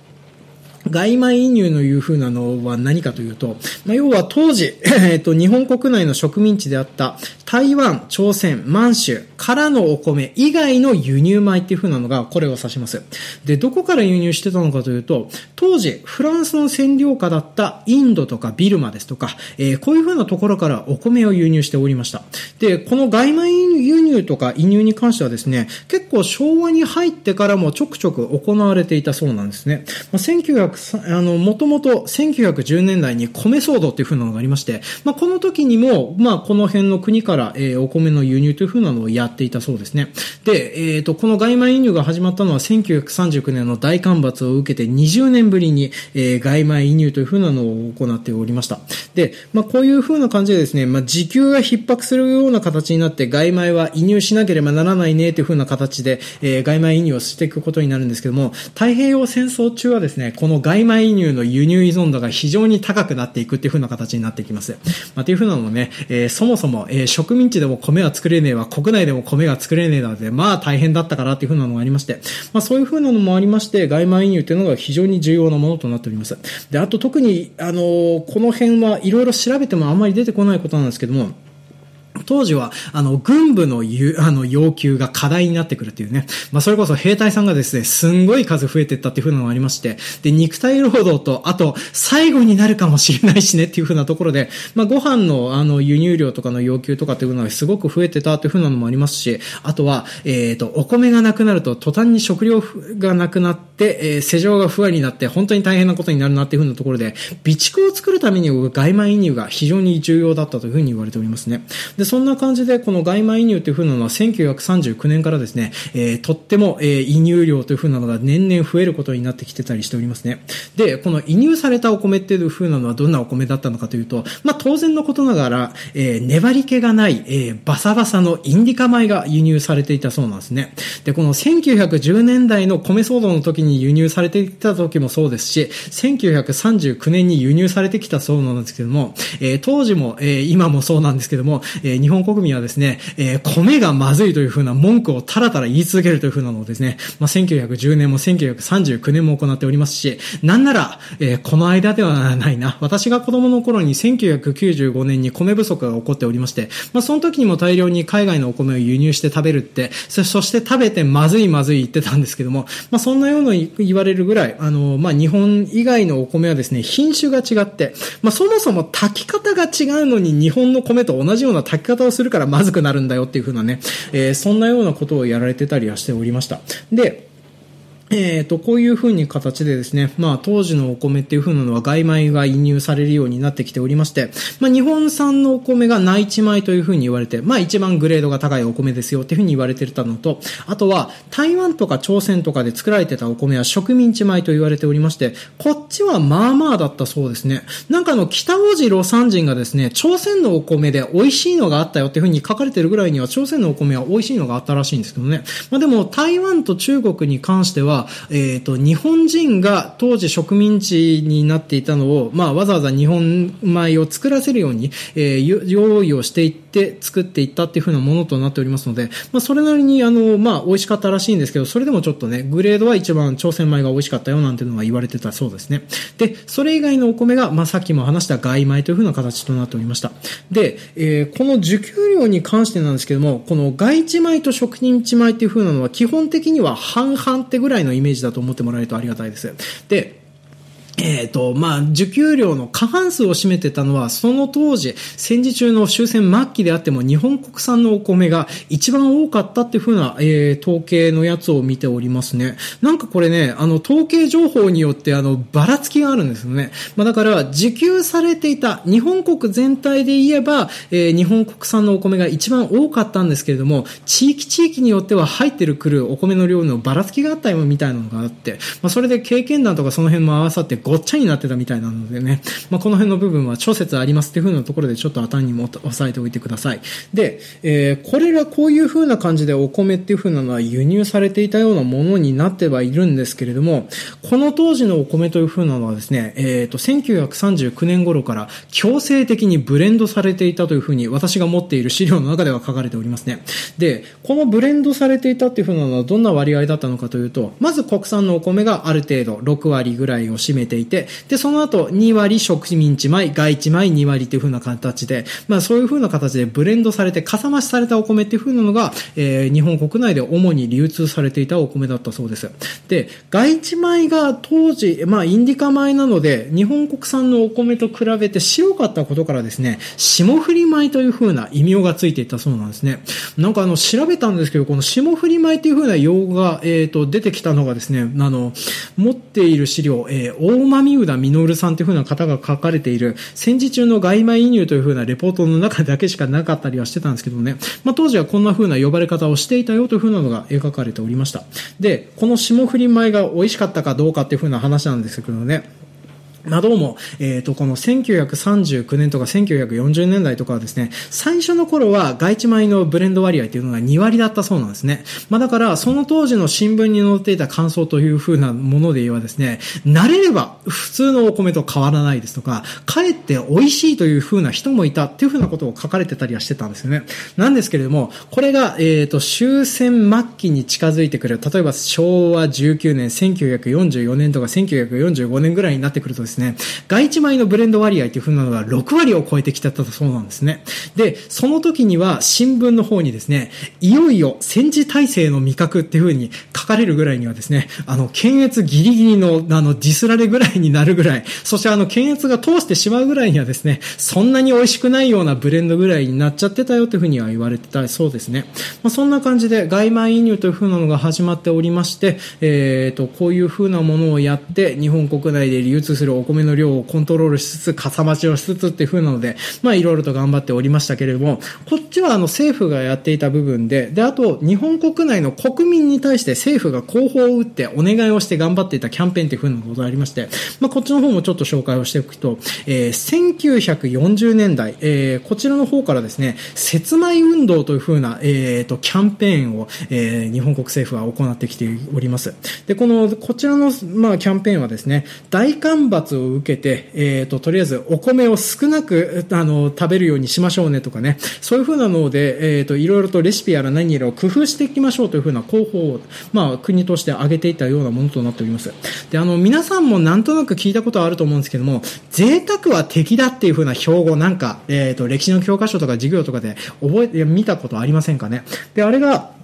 外米輸入のいうふうなのは何かというと、まあ、要は当時、えっと、日本国内の植民地であった台湾、朝鮮、満州からのお米以外の輸入米っていう風なのがこれを指します。で、どこから輸入してたのかというと、当時、フランスの占領下だったインドとかビルマですとか、えー、こういう風なところからお米を輸入しておりました。で、この外米輸入とか輸入に関してはですね、結構昭和に入ってからもちょくちょく行われていたそうなんですね。まあ、あの、もともと1910年代に米騒動っていう風なのがありまして、まあ、この時にも、まあ、この辺の国から、えー、お米の輸入という風なのをやっていたそうですね。で、えっ、ー、と、この外米輸入が始まったのは1939年の大干ばつを受けて20年ぶりに、えー、外米輸入というふうなのを行っておりました。で、まあ、こういうふうな感じでですね、まあ、時給が逼迫するような形になって外米は輸入しなければならないねというふうな形で、えー、外米輸入をしていくことになるんですけども、太平洋戦争中はですね、この外米輸入の輸入依存度が非常に高くなっていくっていうふうな形になってきます。まあ、というふうなのもね、えー、そもそも、えー、植民地でも米は作れねえわ、国内でも米が作れねえだで、まあ大変だったからっていうふうなのがありまして、まあそういうふうなのもありまして、外米輸入っていうのが非常に重要なものとなっております。で、あと特に、あの、この辺はいろいろ調べてもあんまり出てこないことなんですけども、当時は、あの、軍部のゆ あの、要求が課題になってくるっていうね。まあ、それこそ兵隊さんがですね、すんごい数増えてったっていう風なのがありまして、で、肉体労働と、あと、最後になるかもしれないしねっていう風なところで、まあ、ご飯の、あの、輸入量とかの要求とかっていうのがすごく増えてたっていう風なのもありますし、あとは、えっ、ー、と、お米がなくなると、途端に食料がなくなって、えー、世情が不安になって、本当に大変なことになるなっていう風なところで、備蓄を作るために外米輸入が非常に重要だったという風に言われておりますね。で、そんな感じで、この外米輸入というふうなのは1939年からですね、えー、とっても、えー、輸入量というふうなのが年々増えることになってきてたりしておりますね。で、この輸入されたお米っていうふうなのはどんなお米だったのかというと、まあ当然のことながら、えー、粘り気がない、えー、バサバサのインディカ米が輸入されていたそうなんですね。で、この1910年代の米騒動の時に輸入されていた時もそうですし、1939年に輸入されてきたそうなんですけども、えー、当時も、えー、今もそうなんですけども、えー、日日本国民はですね、ね、えー、米がまずいというふうな文句をたらたら言い続けるというふうなのをですね、まあ、1910年も1939年も行っておりますし、なんなら、えー、この間ではないな、私が子供の頃に1995年に米不足が起こっておりまして、まあ、その時にも大量に海外のお米を輸入して食べるって、そして食べてまずいまずい言ってたんですけども、まあ、そんなような言われるぐらい、あの、まあ、日本以外のお米はですね、品種が違って、まあ、そもそも炊き方が違うのに日本の米と同じような炊き方をするからまずくなるんだよっていう風なね、えー、そんなようなことをやられてたりはしておりました。で、えっ、ー、と、こういう風に形でですね、まあ当時のお米っていう風なのは外米が輸入されるようになってきておりまして、まあ日本産のお米が内地米という風に言われて、まあ一番グレードが高いお米ですよっていう風に言われてたのと、あとは台湾とか朝鮮とかで作られてたお米は植民地米と言われておりまして、こっちはまあまあだったそうですね。なんかあの北王子魯山人がですね、朝鮮のお米で美味しいのがあったよっていう風に書かれてるぐらいには朝鮮のお米は美味しいのがあったらしいんですけどね。まあでも台湾と中国に関しては、えっ、ー、と、日本人が当時植民地になっていたのを、まあ、わざわざ日本米を作らせるように、えー、用意をしていって作っていったっていうふうなものとなっておりますので、まあ、それなりに、あの、まあ、美味しかったらしいんですけど、それでもちょっとね、グレードは一番朝鮮米が美味しかったよなんていうのは言われてたそうですね。で、それ以外のお米が、まあ、さっきも話した外米というふうな形となっておりました。で、えー、この受給量に関してなんですけども、この外地米と植民地米っていうふうなのは基本的には半々ってぐらいのイメージだと思ってもらえるとありがたいです。で、えっ、と、まあ、受給量の過半数を占めてたのは、その当時、戦時中の終戦末期であっても、日本国産のお米が一番多かったっていうふうな、えー、統計のやつを見ておりますね。なんかこれね、あの、統計情報によって、あの、ばらつきがあるんですよね。まあ、だから、受給されていた、日本国全体で言えば、えー、日本国産のお米が一番多かったんですけれども、地域地域によっては入ってるくるお米の量のばらつきがあったよみたいなのがあって、まあ、それで経験談とかその辺も合わさって、ごっちゃになってたみたいなのでね、まあ、この辺の部分は諸説ありますっていう風なところでちょっと頭にも押さえておいてください。で、えー、これらこういう風な感じでお米っていう風なのは輸入されていたようなものになってはいるんですけれども、この当時のお米という風なのはですね、えっ、ー、と、1939年頃から強制的にブレンドされていたという風に私が持っている資料の中では書かれておりますね。で、このブレンドされていたっていう風なのはどんな割合だったのかというと、まず国産のお米がある程度6割ぐらいを占めてていて、で、その後、2割植民地米、外地米2割という風な形で、まあそういう風な形でブレンドされて、かさ増しされたお米っていう風なのが、えー、日本国内で主に流通されていたお米だったそうです。で、外地米が当時、まあインディカ米なので、日本国産のお米と比べて白かったことからですね、霜降り米という風な異名がついていたそうなんですね。なんかあの、調べたんですけど、この霜降り米っていう風な用語が、えっ、ー、と、出てきたのがですね、あの、持っている資料、えー、大間美浦実さんというふうな方が書かれている戦時中の外米移入というふうなレポートの中だけしかなかったりはしてたんですけどね、まあ、当時はこんなふうな呼ばれ方をしていたよというふうなのが描かれておりました。で、この霜降り米が美味しかったかどうかっていうふうな話なんですけどね、まあ、どうも、えっ、ー、と、この1939年とか1940年代とかはですね、最初の頃は外地米のブレンド割合というのが2割だったそうなんですね。まあ、だから、その当時の新聞に載っていた感想というふうなもので言えばですね、慣れれば普通のお米と変わらないですとか、かえって美味しいというふうな人もいたっていうふうなことを書かれてたりはしてたんですよね。なんですけれども、これが、えっ、ー、と、終戦末期に近づいてくる、例えば昭和19年、1944年とか1945年ぐらいになってくるとですね、外地米のブレンド割合というふうなのが6割を超えてきてたそうなんですね。で、その時には新聞の方にですね、いよいよ戦時体制の味覚っていうふうに書かれるぐらいにはですね、あの、検閲ギリギリの、あの、ディスられぐらいになるぐらい、そしてあの、検閲が通してしまうぐらいにはですね、そんなに美味しくないようなブレンドぐらいになっちゃってたよというふうには言われてたそうですね。まあ、そんな感じで外米輸入というふうなのが始まっておりまして、えっ、ー、と、こういうふうなものをやって、日本国内で流通するお米の量をコントロールしつつ、かさ増しをしつつっていう風なので、まあいろいろと頑張っておりましたけれども、こっちはあの政府がやっていた部分で、で、あと日本国内の国民に対して政府が広報を打ってお願いをして頑張っていたキャンペーンという風なことがありまして、まあこっちの方もちょっと紹介をしておくと、えー、1940年代、えー、こちらの方からですね、節米運動という風な、えー、と、キャンペーンを、えー、日本国政府は行ってきております。で、この、こちらの、まあ、キャンペーンはですね、大干ばつを受けて、えっ、ー、と、とりあえずお米を少なく、あの、食べるようにしましょうねとかね、そういうふうなので、えっ、ー、と、いろいろとレシピやら何やらを工夫していきましょうというふうな広報を、まあ、国として挙げていたようなものとなっております。で、あの、皆さんもなんとなく聞いたことはあると思うんですけども、贅沢は敵だっていうふうな標語なんか、えっ、ー、と、歴史の教科書とか授業とかで覚え、見たことありませんかね。で、あれが、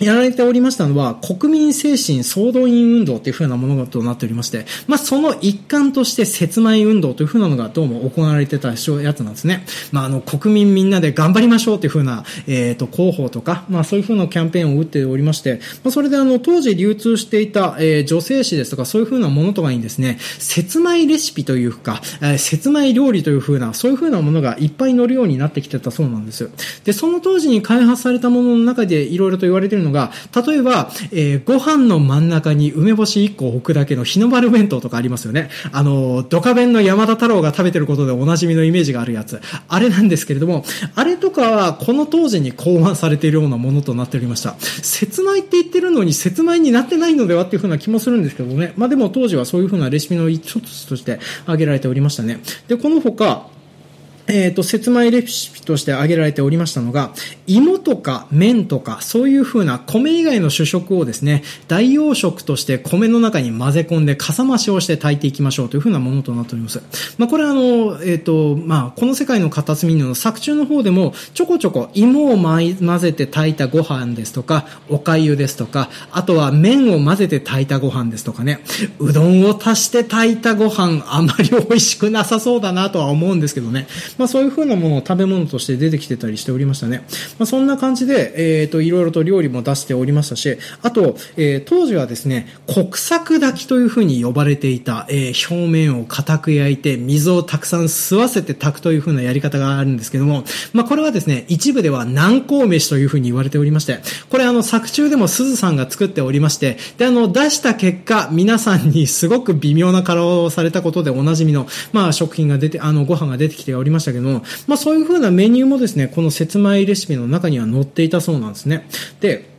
やられておりましたのは、国民精神総動員運動というふうなものとなっておりまして、まあ、その一環として、節米運動というふうなのがどうも行われてたやつなんですね。まあ、あの、国民みんなで頑張りましょうというふうな、えっ、ー、と、広報とか、まあ、そういうふうなキャンペーンを打っておりまして、まあ、それであの、当時流通していた、えー、女性誌ですとか、そういうふうなものとかにですね、節米レシピというか、えー、節米料理というふうな、そういうふうなものがいっぱい載るようになってきてたそうなんです。で、その当時に開発されたものの中でいろいろと言われてるのが、例えば、えー、ご飯の真ん中に梅干し1個置くだけの日の丸弁当とかありますよね。あの、ドカ弁の山田太郎が食べてることでおなじみのイメージがあるやつ。あれなんですけれども、あれとかはこの当時に考案されているようなものとなっておりました。説米って言ってるのに説米になってないのではっていうふうな気もするんですけどね。まあでも当時はそういうふうなレシピの一つとして挙げられておりましたね。で、この他、えっ、ー、と、説明レシピとして挙げられておりましたのが、芋とか麺とか、そういう風な米以外の主食をですね、代用食として米の中に混ぜ込んで、かさ増しをして炊いていきましょうという風なものとなっております。まあ、これあの、えっ、ー、と、まあ、この世界の片隅の作中の方でも、ちょこちょこ芋を混ぜて炊いたご飯ですとか、お粥ですとか、あとは麺を混ぜて炊いたご飯ですとかね、うどんを足して炊いたご飯、あまり美味しくなさそうだなとは思うんですけどね。まあ、そういうふうなものを食べ物として出てきてたりしておりましたね。まあ、そんな感じで、えっ、ー、と、いろいろと料理も出しておりましたし、あと、えー、当時はですね、国策炊きというふうに呼ばれていた、えー、表面を固く焼いて、水をたくさん吸わせて炊くというふうなやり方があるんですけども、まあ、これはですね、一部では南高飯というふうに言われておりまして、これあの、作中でも鈴さんが作っておりまして、で、あの、出した結果、皆さんにすごく微妙な顔をされたことでおなじみの、まあ、食品が出て、あの、ご飯が出てきておりましたけども、まあ、そういうふうなメニューもですね、この節米レシピの中には載っていたそうなんですね。で、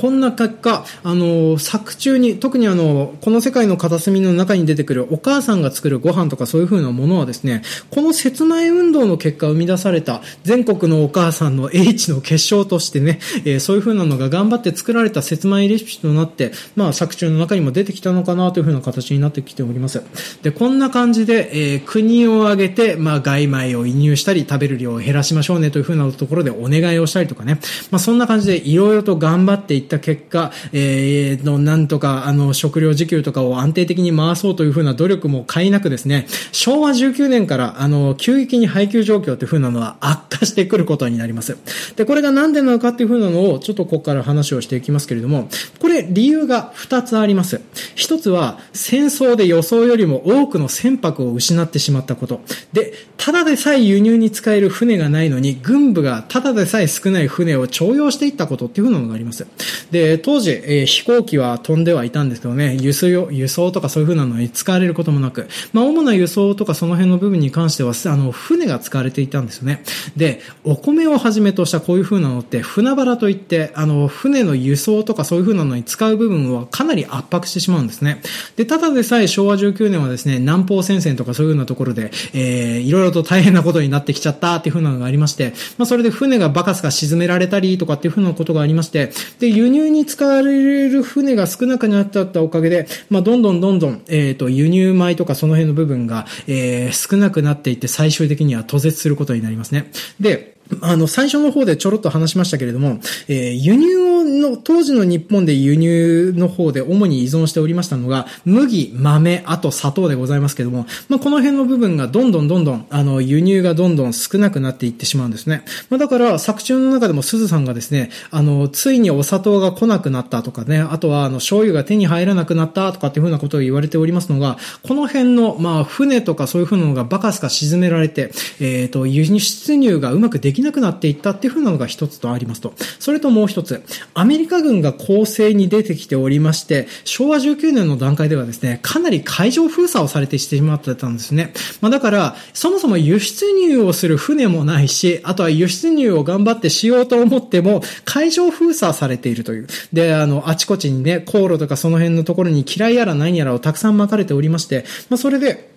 こんな結果、あの、作中に、特にあの、この世界の片隅の中に出てくるお母さんが作るご飯とかそういう風なものはですね、この説明運動の結果生み出された全国のお母さんの英知の結晶としてね、えー、そういう風なのが頑張って作られた説明レシピとなって、まあ作中の中にも出てきたのかなという風な形になってきております。で、こんな感じで、えー、国を挙げて、まあ外米を輸入したり食べる量を減らしましょうねという風なところでお願いをしたりとかね、まあそんな感じでいろいろと頑張っていいった結果、えー、の、なんとか、あの、食料自給とかを安定的に回そうというふうな努力も買いなくですね、昭和19年から、あの、急激に配給状況というふうなのは悪化してくることになります。で、これが何でなのかっていうふうなのを、ちょっとここから話をしていきますけれども、これ、理由が2つあります。1つは、戦争で予想よりも多くの船舶を失ってしまったこと。で、ただでさえ輸入に使える船がないのに、軍部がただでさえ少ない船を徴用していったことっていうふうなのがあります。で、当時、えー、飛行機は飛んではいたんですけどね、輸送、輸送とかそういうふうなのに使われることもなく、まあ、主な輸送とかその辺の部分に関しては、あの、船が使われていたんですよね。で、お米をはじめとしたこういうふうなのって、船腹といって、あの、船の輸送とかそういうふうなのに使う部分はかなり圧迫してしまうんですね。で、ただでさえ昭和19年はですね、南方戦線とかそういうようなところで、えー、いろいろと大変なことになってきちゃったっていうふうなのがありまして、まあ、それで船がバカスカ沈められたりとかっていうふうなことがありまして、で、輸入に使われる船が少なくなっちゃったおかげで、まあ、どんどんどんどん、えっ、ー、と、輸入米とかその辺の部分が、えー、少なくなっていって最終的には途絶することになりますね。で、あの、最初の方でちょろっと話しましたけれども、えー、輸入の、当時の日本で輸入の方で主に依存しておりましたのが、麦、豆、あと砂糖でございますけれども、まあ、この辺の部分がどんどんどんどん、あの、輸入がどんどん少なくなっていってしまうんですね。まあ、だから、作中の中でも鈴さんがですね、あの、ついにお砂糖が来なくなったとかね、あとは、あの、醤油が手に入らなくなったとかっていうふうなことを言われておりますのが、この辺の、まあ、船とかそういうふうなのがバカスカ沈められて、えっ、ー、と、輸出入がうまくできできなくなっていったっていうふうなのが一つとありますと。それともう一つ、アメリカ軍が攻勢に出てきておりまして、昭和19年の段階ではですね、かなり海上封鎖をされてしてしまってたんですね。まあだから、そもそも輸出入をする船もないし、あとは輸出入を頑張ってしようと思っても、海上封鎖されているという。で、あの、あちこちにね、航路とかその辺のところに嫌いやら何やらをたくさん巻かれておりまして、まあそれで、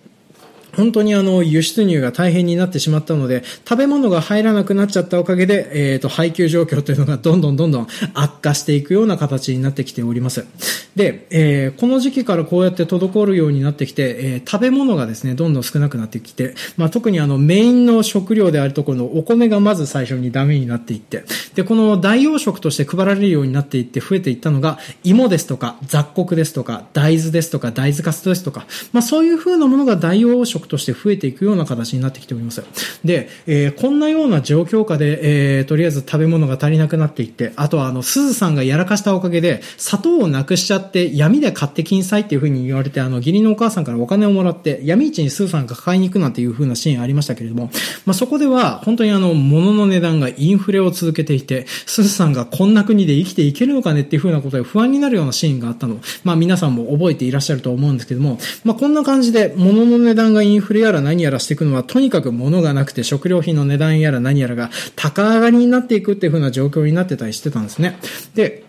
本当にあの、輸出入が大変になってしまったので、食べ物が入らなくなっちゃったおかげで、えっ、ー、と、配給状況というのがどんどんどんどん悪化していくような形になってきております。で、えー、この時期からこうやって滞るようになってきて、えー、食べ物がですね、どんどん少なくなってきて、まあ、特にあの、メインの食料であるところのお米がまず最初にダメになっていって、で、この代用食として配られるようになっていって増えていったのが、芋ですとか、雑穀ですとか、大豆ですとか、大豆カスですとか、まあ、そういう風なものが代用食として増えていくような形になってきております。で、えー、こんなような状況下で、えー、とりあえず食べ物が足りなくなっていって、あとはあの、鈴さんがやらかしたおかげで、砂糖をなくしちゃって闇で買ってきんさいっていう風に言われて、あの、義理のお母さんからお金をもらって、闇市に鈴さんが買いに行くなんていう風なシーンありましたけれども、まあ、そこでは、本当にあの、物の値段がインフレを続けていて、鈴さんがこんな国で生きていけるのかねっていう風なことで不安になるようなシーンがあったの。まあ、皆さんも覚えていらっしゃると思うんですけども、まあ、こんな感じで、物の値段がインフレやら何やらしていくのは、とにかく物がなくて食料品の値段やら何やらが高上がりになっていくっていう風な状況になってたりしてたんですね。で、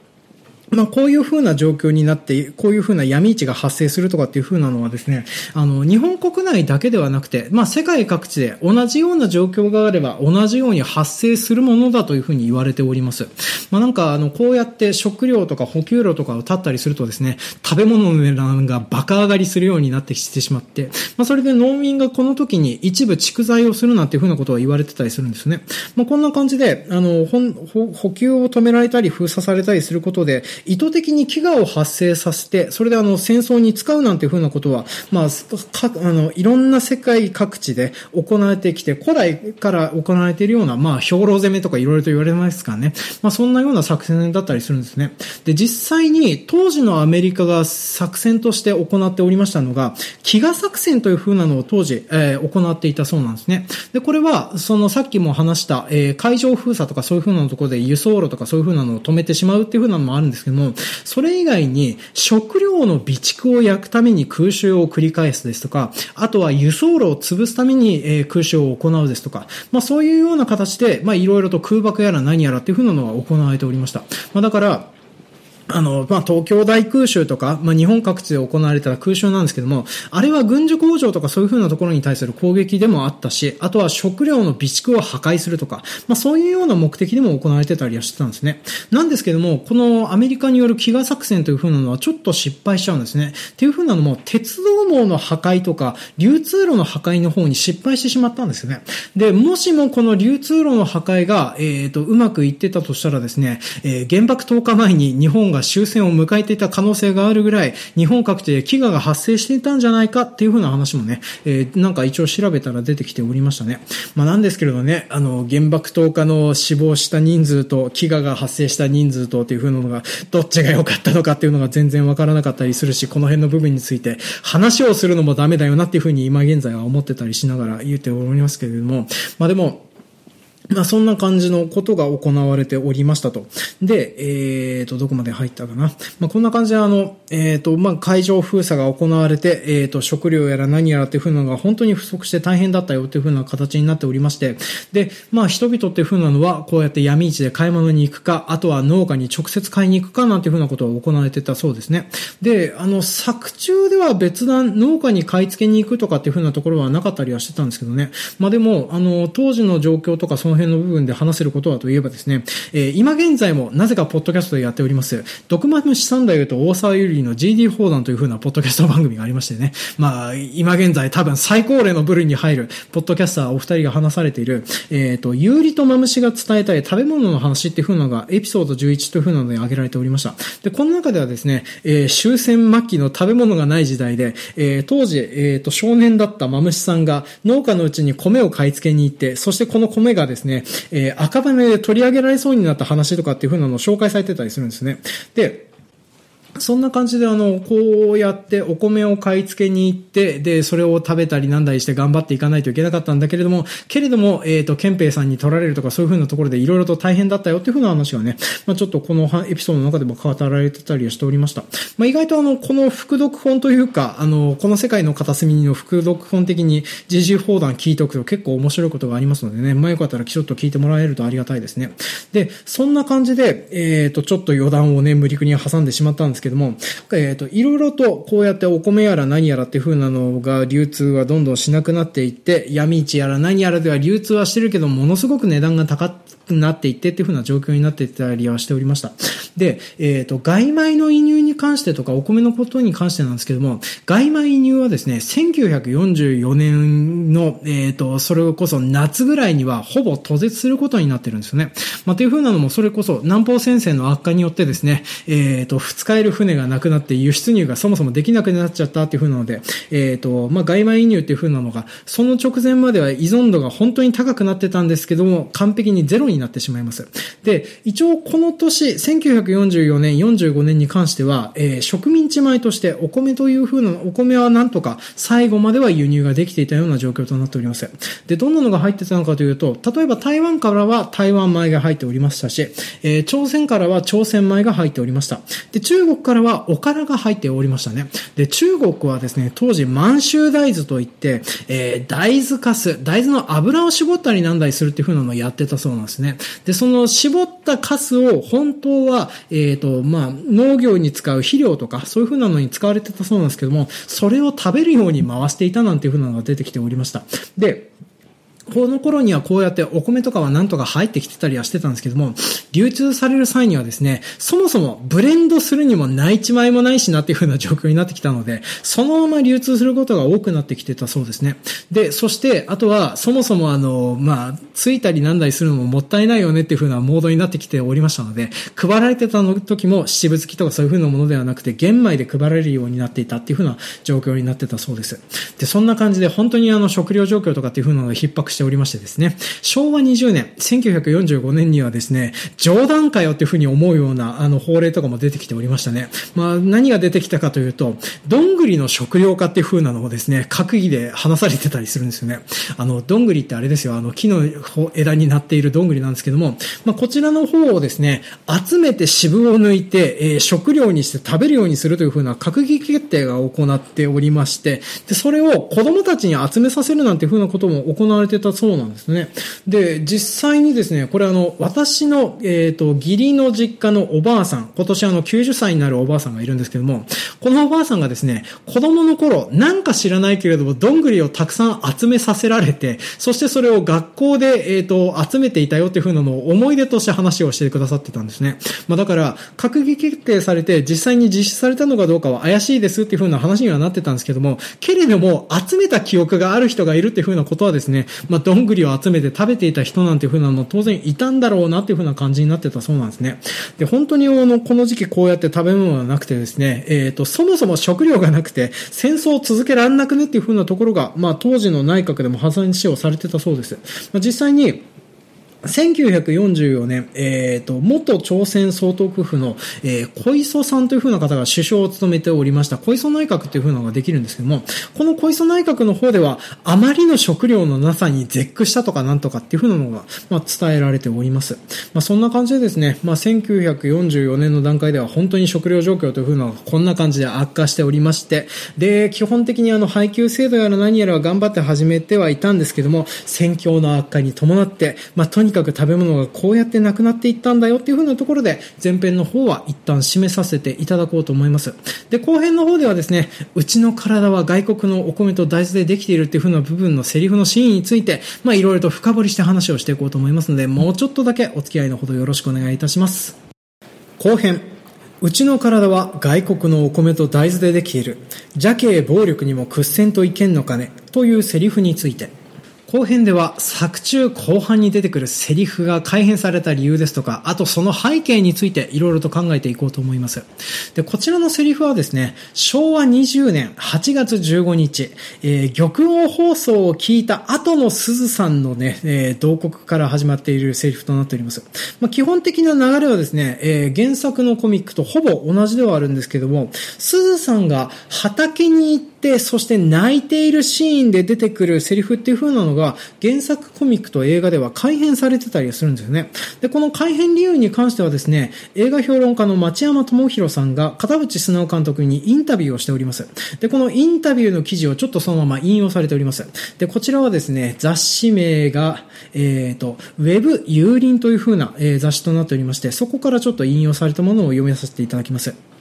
まあ、こういうふうな状況になって、こういうふうな闇市が発生するとかっていうふうなのはですね、あの、日本国内だけではなくて、まあ、世界各地で同じような状況があれば、同じように発生するものだというふうに言われております。まあ、なんか、あの、こうやって食料とか補給路とかを立ったりするとですね、食べ物の値段がバカ上がりするようになってきてしまって、まあ、それで農民がこの時に一部蓄財をするなんていうふうなことは言われてたりするんですね。まあ、こんな感じで、あの、補給を止められたり封鎖されたりすることで、意図的に飢餓を発生させて、それであの戦争に使うなんていうふうなことは、まあ、かあの、いろんな世界各地で行われてきて、古来から行われているような、まあ、兵糧攻めとかいろいろと言われますからね。まあ、そんなような作戦だったりするんですね。で、実際に当時のアメリカが作戦として行っておりましたのが、飢餓作戦というふうなのを当時、えー、行っていたそうなんですね。で、これは、そのさっきも話した、えー、海上封鎖とかそういうふうなところで輸送路とかそういうふうなのを止めてしまうっていうふうなのもあるんですけども、それ以外に食料の備蓄を焼くために空襲を繰り返すですとか、あとは輸送路を潰すために、え空襲を行うですとか、まあそういうような形で、まあいろいろと空爆やら何やらっていうふうなのは行われておりました。まあだから、あの、まあ、東京大空襲とか、まあ、日本各地で行われた空襲なんですけども、あれは軍需工場とかそういう風なところに対する攻撃でもあったし、あとは食料の備蓄を破壊するとか、まあ、そういうような目的でも行われてたりはしてたんですね。なんですけども、このアメリカによる飢餓作戦という風なのはちょっと失敗しちゃうんですね。っていう風なのも、鉄道網の破壊とか、流通路の破壊の方に失敗してしまったんですよね。で、もしもこの流通路の破壊が、えっ、ー、と、うまくいってたとしたらですね、えー、原爆10日前に日本が終戦を迎えていた可能性があるぐらい、日本各地で飢餓が発生していたんじゃないかっていうふうな話もね、えー、なんか一応調べたら出てきておりましたね。まあなんですけれどね、あの、原爆投下の死亡した人数と、飢餓が発生した人数とっていうふうなのが、どっちが良かったのかっていうのが全然わからなかったりするし、この辺の部分について話をするのもダメだよなっていうふうに今現在は思ってたりしながら言っておりますけれども、まあでも、まあそんな感じのことが行われておりましたと。で、えっ、ー、と、どこまで入ったかな。まあこんな感じであの、えっ、ー、と、まあ海上封鎖が行われて、えっ、ー、と、食料やら何やらっていうふうなのが本当に不足して大変だったよっていうふうな形になっておりまして、で、まあ人々っていうふうなのはこうやって闇市で買い物に行くか、あとは農家に直接買いに行くかなんていうふうなことが行われてたそうですね。で、あの、作中では別段農家に買い付けに行くとかっていうふうなところはなかったりはしてたんですけどね。まあでも、あの、当時の状況とかその辺の部分で話せることはといえばですね、えー、今現在もなぜかポッドキャストでやっております、毒丸資産大と大沢ゆりの GD 放談という風なポッドキャスト番組がありましてね、まあ、今現在多分最高齢の部類に入る、ポッドキャスターお二人が話されている、えっ、ー、と、有利とマムシが伝えたい食べ物の話っていう風なのがエピソード11という風なので挙げられておりました。で、この中ではですね、えー、終戦末期の食べ物がない時代で、えー、当時、えっ、ー、と、少年だったマムシさんが農家のうちに米を買い付けに行って、そしてこの米がですね、ねえー、赤羽で取り上げられそうになった話とかっていう風なのを紹介されてたりするんですね。で、そんな感じで、あの、こうやってお米を買い付けに行って、で、それを食べたりなんだりして頑張っていかないといけなかったんだけれども、けれども、えっ、ー、と、憲兵さんに取られるとかそういう風なところでいろいろと大変だったよっていう風な話がね、まあちょっとこのエピソードの中でも語られてたりはしておりました。まあ意外とあの、この副読本というか、あの、この世界の片隅の副読本的に GG 砲弾聞いておくと結構面白いことがありますのでね、まあよかったらちょっと聞いてもらえるとありがたいですね。で、そんな感じで、えっ、ー、と、ちょっと余談をね、無理くに挟んでしまったんですけどけどもえっ、ー、と、いろいろとこうやってお米やら何やらっていう風なのが流通はどんどんしなくなっていって、闇市やら何やらでは流通はしてるけど、ものすごく値段が高なっていってっていう風な状況になっていたりはしておりました。で、えっ、ー、と、外米の輸入に関してとかお米のことに関してなんですけども、外米輸入はですね、1944年の、えっ、ー、と、それこそ夏ぐらいにはほぼ途絶することになってるんですよね。まあ、という風なのも、それこそ南方戦線の悪化によってですね、えっ、ー、と、使える船がなくなって輸出入がそもそもできなくなっちゃったっていう風なので、えっ、と、まあ、外米輸入っていう風なのが、その直前までは依存度が本当に高くなってたんですけども、完璧にゼロになってしまいます。で、一応この年、1944年、45年に関しては、えー、植民地米としてお米という風な、お米はなんとか最後までは輸入ができていたような状況となっております。で、どんなのが入ってたのかというと、例えば台湾からは台湾米が入っておりましたし、えー、朝鮮からは朝鮮米が入っておりました。で、中国からはおからが入っておりましたね。で、中国はですね、当時満州大豆といって、えー、大豆かす、大豆の油を絞ったりなんだりするっていう風なのをやってたそうなんですね。で、その絞ったカスを本当は、えっ、ー、と、まあ、農業に使う肥料とか、そういうふうなのに使われてたそうなんですけども、それを食べるように回していたなんていうふうなのが出てきておりました。で、この頃にはこうやってお米とかはなんとか入ってきてたりはしてたんですけども、流通される際にはですね、そもそもブレンドするにも内地米もないしなっていう風な状況になってきたので、そのまま流通することが多くなってきてたそうですね。で、そして、あとは、そもそもあの、まあ、ついたりなんだりするのももったいないよねっていう風なモードになってきておりましたので、配られてたの時も七分付きとかそういう風なものではなくて、玄米で配られるようになっていたっていう風な状況になってたそうです。で、そんな感じで本当にあの食料状況とかっていう風なのが逼迫しておりましてですね、昭和20年、1945年にはですね、冗談かよっていうふうに思うような、あの、法令とかも出てきておりましたね。まあ、何が出てきたかというと、どんぐりの食料化っていう風なのをですね、閣議で話されてたりするんですよね。あの、どんぐりってあれですよ、あの、木の枝になっているどんぐりなんですけども、まあ、こちらの方をですね、集めて渋を抜いて、えー、食料にして食べるようにするという風な閣議決定が行っておりまして、で、それを子供たちに集めさせるなんていう風なことも行われてたたそうなんですね。で、実際にですね、これあの、私の、えっ、ー、と、義理の実家のおばあさん、今年あの、90歳になるおばあさんがいるんですけども、このおばあさんがですね、子供の頃、なんか知らないけれども、どんぐりをたくさん集めさせられて、そしてそれを学校で、えっ、ー、と、集めていたよっていう風なのを思い出として話をしてくださってたんですね。まあだから、閣議決定されて、実際に実施されたのかどうかは怪しいですっていう風な話にはなってたんですけども、けれども、集めた記憶がある人がいるっていう風なことはですね、ま、どんぐりを集めて食べていた人なんていう風なの当然いたんだろうなっていう風な感じになってたそうなんですね。で、本当にあの、この時期こうやって食べ物がなくてですね、えっ、ー、と、そもそも食料がなくて、戦争を続けられなくねっていう風なところが、まあ、当時の内閣でも破産指をされてたそうです。まあ、実際に、1944年、えっ、ー、と、元朝鮮総督府の、えー、小磯さんという風な方が首相を務めておりました、小磯内閣という風なのができるんですけども、この小磯内閣の方では、あまりの食料のなさに絶句したとかなんとかっていう風なのが、まあ、伝えられております。まあ、そんな感じでですね、まあ、1944年の段階では本当に食料状況という風なのがこんな感じで悪化しておりまして、で、基本的にあの、配給制度やら何やら頑張って始めてはいたんですけども、戦況の悪化に伴って、まあ、とににかく食べ物がこうやってなくなっていったんだよっていう風なところで、前編の方は一旦締めさせていただこうと思います。で、後編の方ではですね、うちの体は外国のお米と大豆でできているっていう風な部分のセリフのシーンについて、まあいろいろと深掘りして話をしていこうと思いますので、もうちょっとだけお付き合いのほどよろしくお願いいたします。後編。うちの体は外国のお米と大豆でできている。邪気暴力にも屈戦といけんのかね？というセリフについて。後編では作中後半に出てくるセリフが改変された理由ですとか、あとその背景についていろいろと考えていこうと思います。で、こちらのセリフはですね、昭和20年8月15日、えー、玉音放送を聞いた後の鈴さんのね、えー、同国から始まっているセリフとなっております。まあ、基本的な流れはですね、えー、原作のコミックとほぼ同じではあるんですけども、鈴さんが畑に行って、そして泣いているシーンで出てくるセリフっていう風なのが原作コミックと映画では改変されてたりするんですよね。で、この改変理由に関してはですね、映画評論家の町山智博さんが片渕素直監督にインタビューをしております。で、このインタビューの記事をちょっとそのまま引用されております。で、こちらはですね、雑誌名が、えっ、ー、と、ウェブ有林という風な、えー、雑誌となっておりまして、そこからちょっと引用されたものを読みさせていただきます。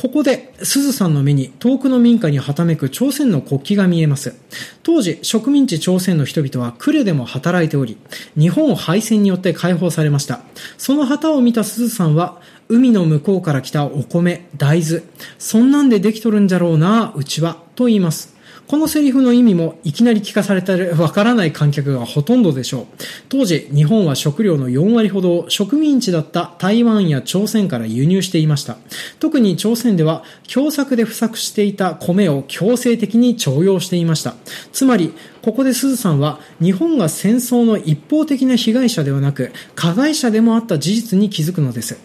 ここで、鈴さんの目に遠くの民家にはためく朝鮮の国旗が見えます。当時、植民地朝鮮の人々は呉でも働いており、日本敗戦によって解放されました。その旗を見た鈴さんは、海の向こうから来たお米、大豆、そんなんでできとるんじゃろうな、うちは、と言います。このセリフの意味もいきなり聞かされたらわからない観客がほとんどでしょう。当時、日本は食料の4割ほどを植民地だった台湾や朝鮮から輸入していました。特に朝鮮では共作で不作していた米を強制的に徴用していました。つまり、ここで鈴さんは日本が戦争の一方的な被害者ではなく加害者でもあった事実に気づくのです。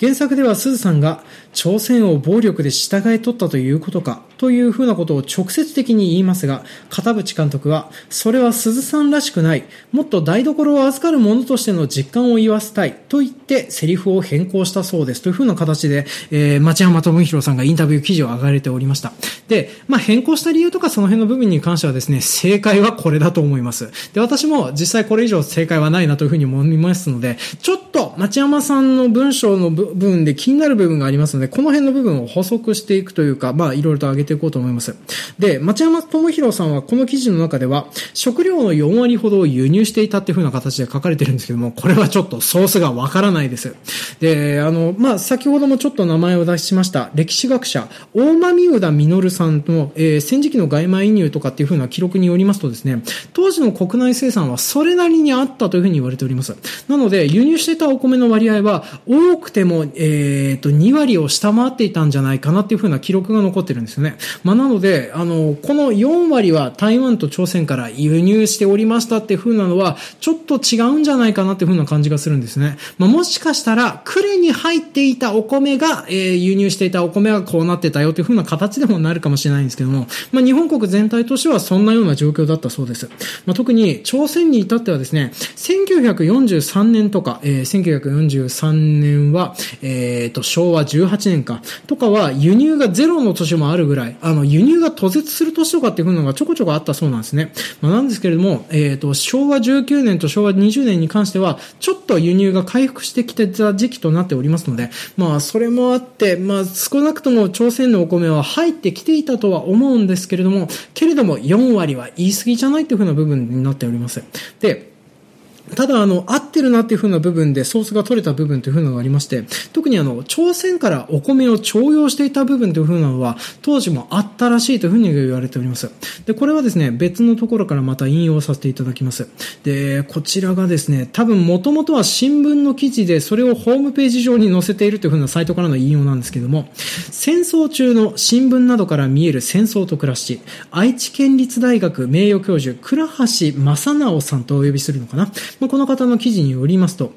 原作では鈴さんが朝鮮を暴力で従え取ったということかというふうなことを直接的に言いますが、片渕監督は、それは鈴さんらしくない、もっと台所を預かる者としての実感を言わせたいと言ってセリフを変更したそうですというふうな形で、えー、町山智博さんがインタビュー記事を上がれておりました。で、まあ、変更した理由とかその辺の部分に関してはですね、正解はこれだと思います。で、私も実際これ以上正解はないなというふうに思いますので、ちょっと町山さんの文章の部分で気になる部分がありますので、この辺の部分を補足していくというか、まあ、いろいろと上げていこうと思います。で、町山智博さんはこの記事の中では、食料の4割ほどを輸入していたっていう風な形で書かれてるんですけども、これはちょっとソースがわからないです。で、あの、まあ、先ほどもちょっと名前を出しました、歴史学者、大間三浦実さんの、えー、戦時期の外米移入とかっていう風な記録によりますとですね、当時の国内生産はそれなりにあったという風に言われております。なので、輸入していたお米の割合は、多くても、えっ、ー、と、2割を下回っていたんじゃないかなっていう風な記録が残ってるんですよね。まあ、なので、あの、この4割は台湾と朝鮮から輸入しておりましたっていう風なのは、ちょっと違うんじゃないかなっていう風な感じがするんですね。まあ、もしかしたら、呉に入っていたお米が、えー、輸入していたお米がこうなってたよっていう風な形でもなるかもしれないんですけども、まあ、日本国全体としてはそんなような状況だったそうです。まあ、特に朝鮮に至ってはですね、1943年とか、えー、1943年は、え、ー、と、昭和18年か、とかは輸入がゼロの年もあるぐらい、あの、輸入が途絶する年とかっていうのがちょこちょこあったそうなんですね。まあ、なんですけれども、え、ー、と、昭和19年と昭和20年に関しては、ちょっと輸入が回復してきてた時期となっておりますので、まあ、それもあって、まあ、少なくとも朝鮮のお米は入ってきていたとは思うんですけれども、けれども4割は言い過ぎじゃないっていうふうな部分になっております。で、ただ、あの、合ってるなっていう風な部分でソースが取れた部分という風なのがありまして、特にあの、朝鮮からお米を徴用していた部分という風なのは、当時もあったらしいという風に言われております。で、これはですね、別のところからまた引用させていただきます。で、こちらがですね、多分元々は新聞の記事で、それをホームページ上に載せているという風なサイトからの引用なんですけども、戦争中の新聞などから見える戦争と暮らし、愛知県立大学名誉教授、倉橋正直さんとお呼びするのかなまあ、この方の記事によりますと、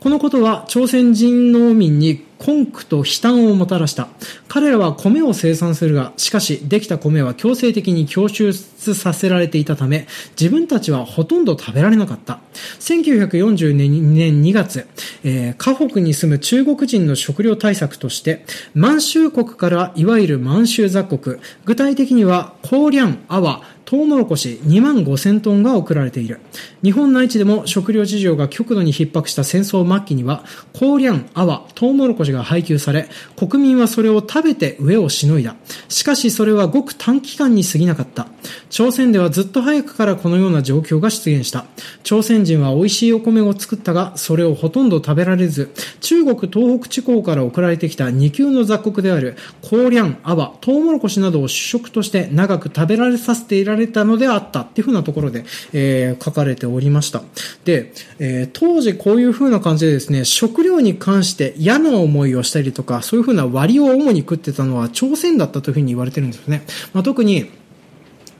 このことは朝鮮人農民に困苦と悲嘆をもたらした。彼らは米を生産するが、しかし、できた米は強制的に供出させられていたため、自分たちはほとんど食べられなかった。1942年2月、えー、河北に住む中国人の食料対策として、満州国からいわゆる満州雑国、具体的には、高粱、泡、トウモロコシ2万5000トンが送られている。日本内地でも食料事情が極度に逼迫した戦争末期には、高粱、泡、トウモロコシが配給され、国民はそれを食べて上をしのいだ。しかしそれはごく短期間に過ぎなかった。朝鮮ではずっと早くからこのような状況が出現した。朝鮮人は美味しいお米を作ったが、それをほとんど食べられず、中国東北地方から送られてきた2級の雑穀である高粱、泡、トウモロコシなどを主食として長く食べられさせていられれたのであったっていうふうなところで、えー、書かれておりました。で、えー、当時こういうふうな感じでですね、食料に関して嫌な思いをしたりとか、そういうふうな割を主に食ってたのは朝鮮だったというふうに言われてるんですよね。まあ、特に、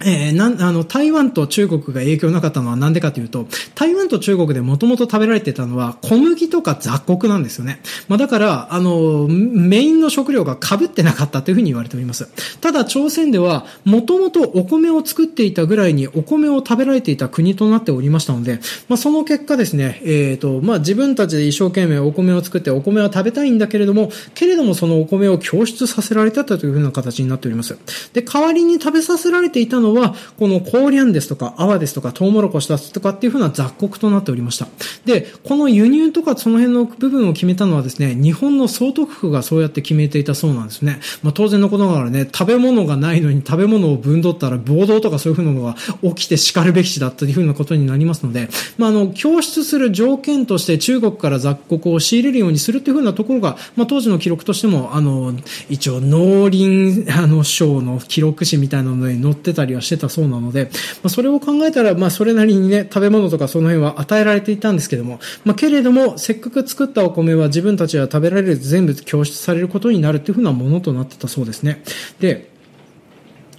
えー、なん、あの、台湾と中国が影響なかったのはなんでかというと、台湾と中国でもともと食べられてたのは小麦とか雑穀なんですよね。まあだから、あの、メインの食料が被ってなかったというふうに言われております。ただ朝鮮では、もともとお米を作っていたぐらいにお米を食べられていた国となっておりましたので、まあその結果ですね、えっ、ー、と、まあ自分たちで一生懸命お米を作ってお米は食べたいんだけれども、けれどもそのお米を供出させられたというふうな形になっております。で、代わりに食べさせられていたののは、この高ンですとか、泡ですとか、トウモロコシですとかっていうふうな雑穀となっておりました。で、この輸入とかその辺の部分を決めたのはですね、日本の総督府がそうやって決めていたそうなんですね。まあ当然のことながらね、食べ物がないのに食べ物を分取ったら暴動とかそういうふうなのが起きて叱るべきだったというふうなことになりますので、まああの、供出する条件として中国から雑穀を仕入れるようにするっていうふうなところが、まあ当時の記録としても、あの、一応農林、あの、省の記録誌みたいなのに載ってたりはしてたそうなので、まあ、それを考えたら、まあ、それなりにね、食べ物とかその辺は与えられていたんですけども、まあ、けれども、せっかく作ったお米は自分たちは食べられる全部供出されることになるっていうふうなものとなってたそうですね。で、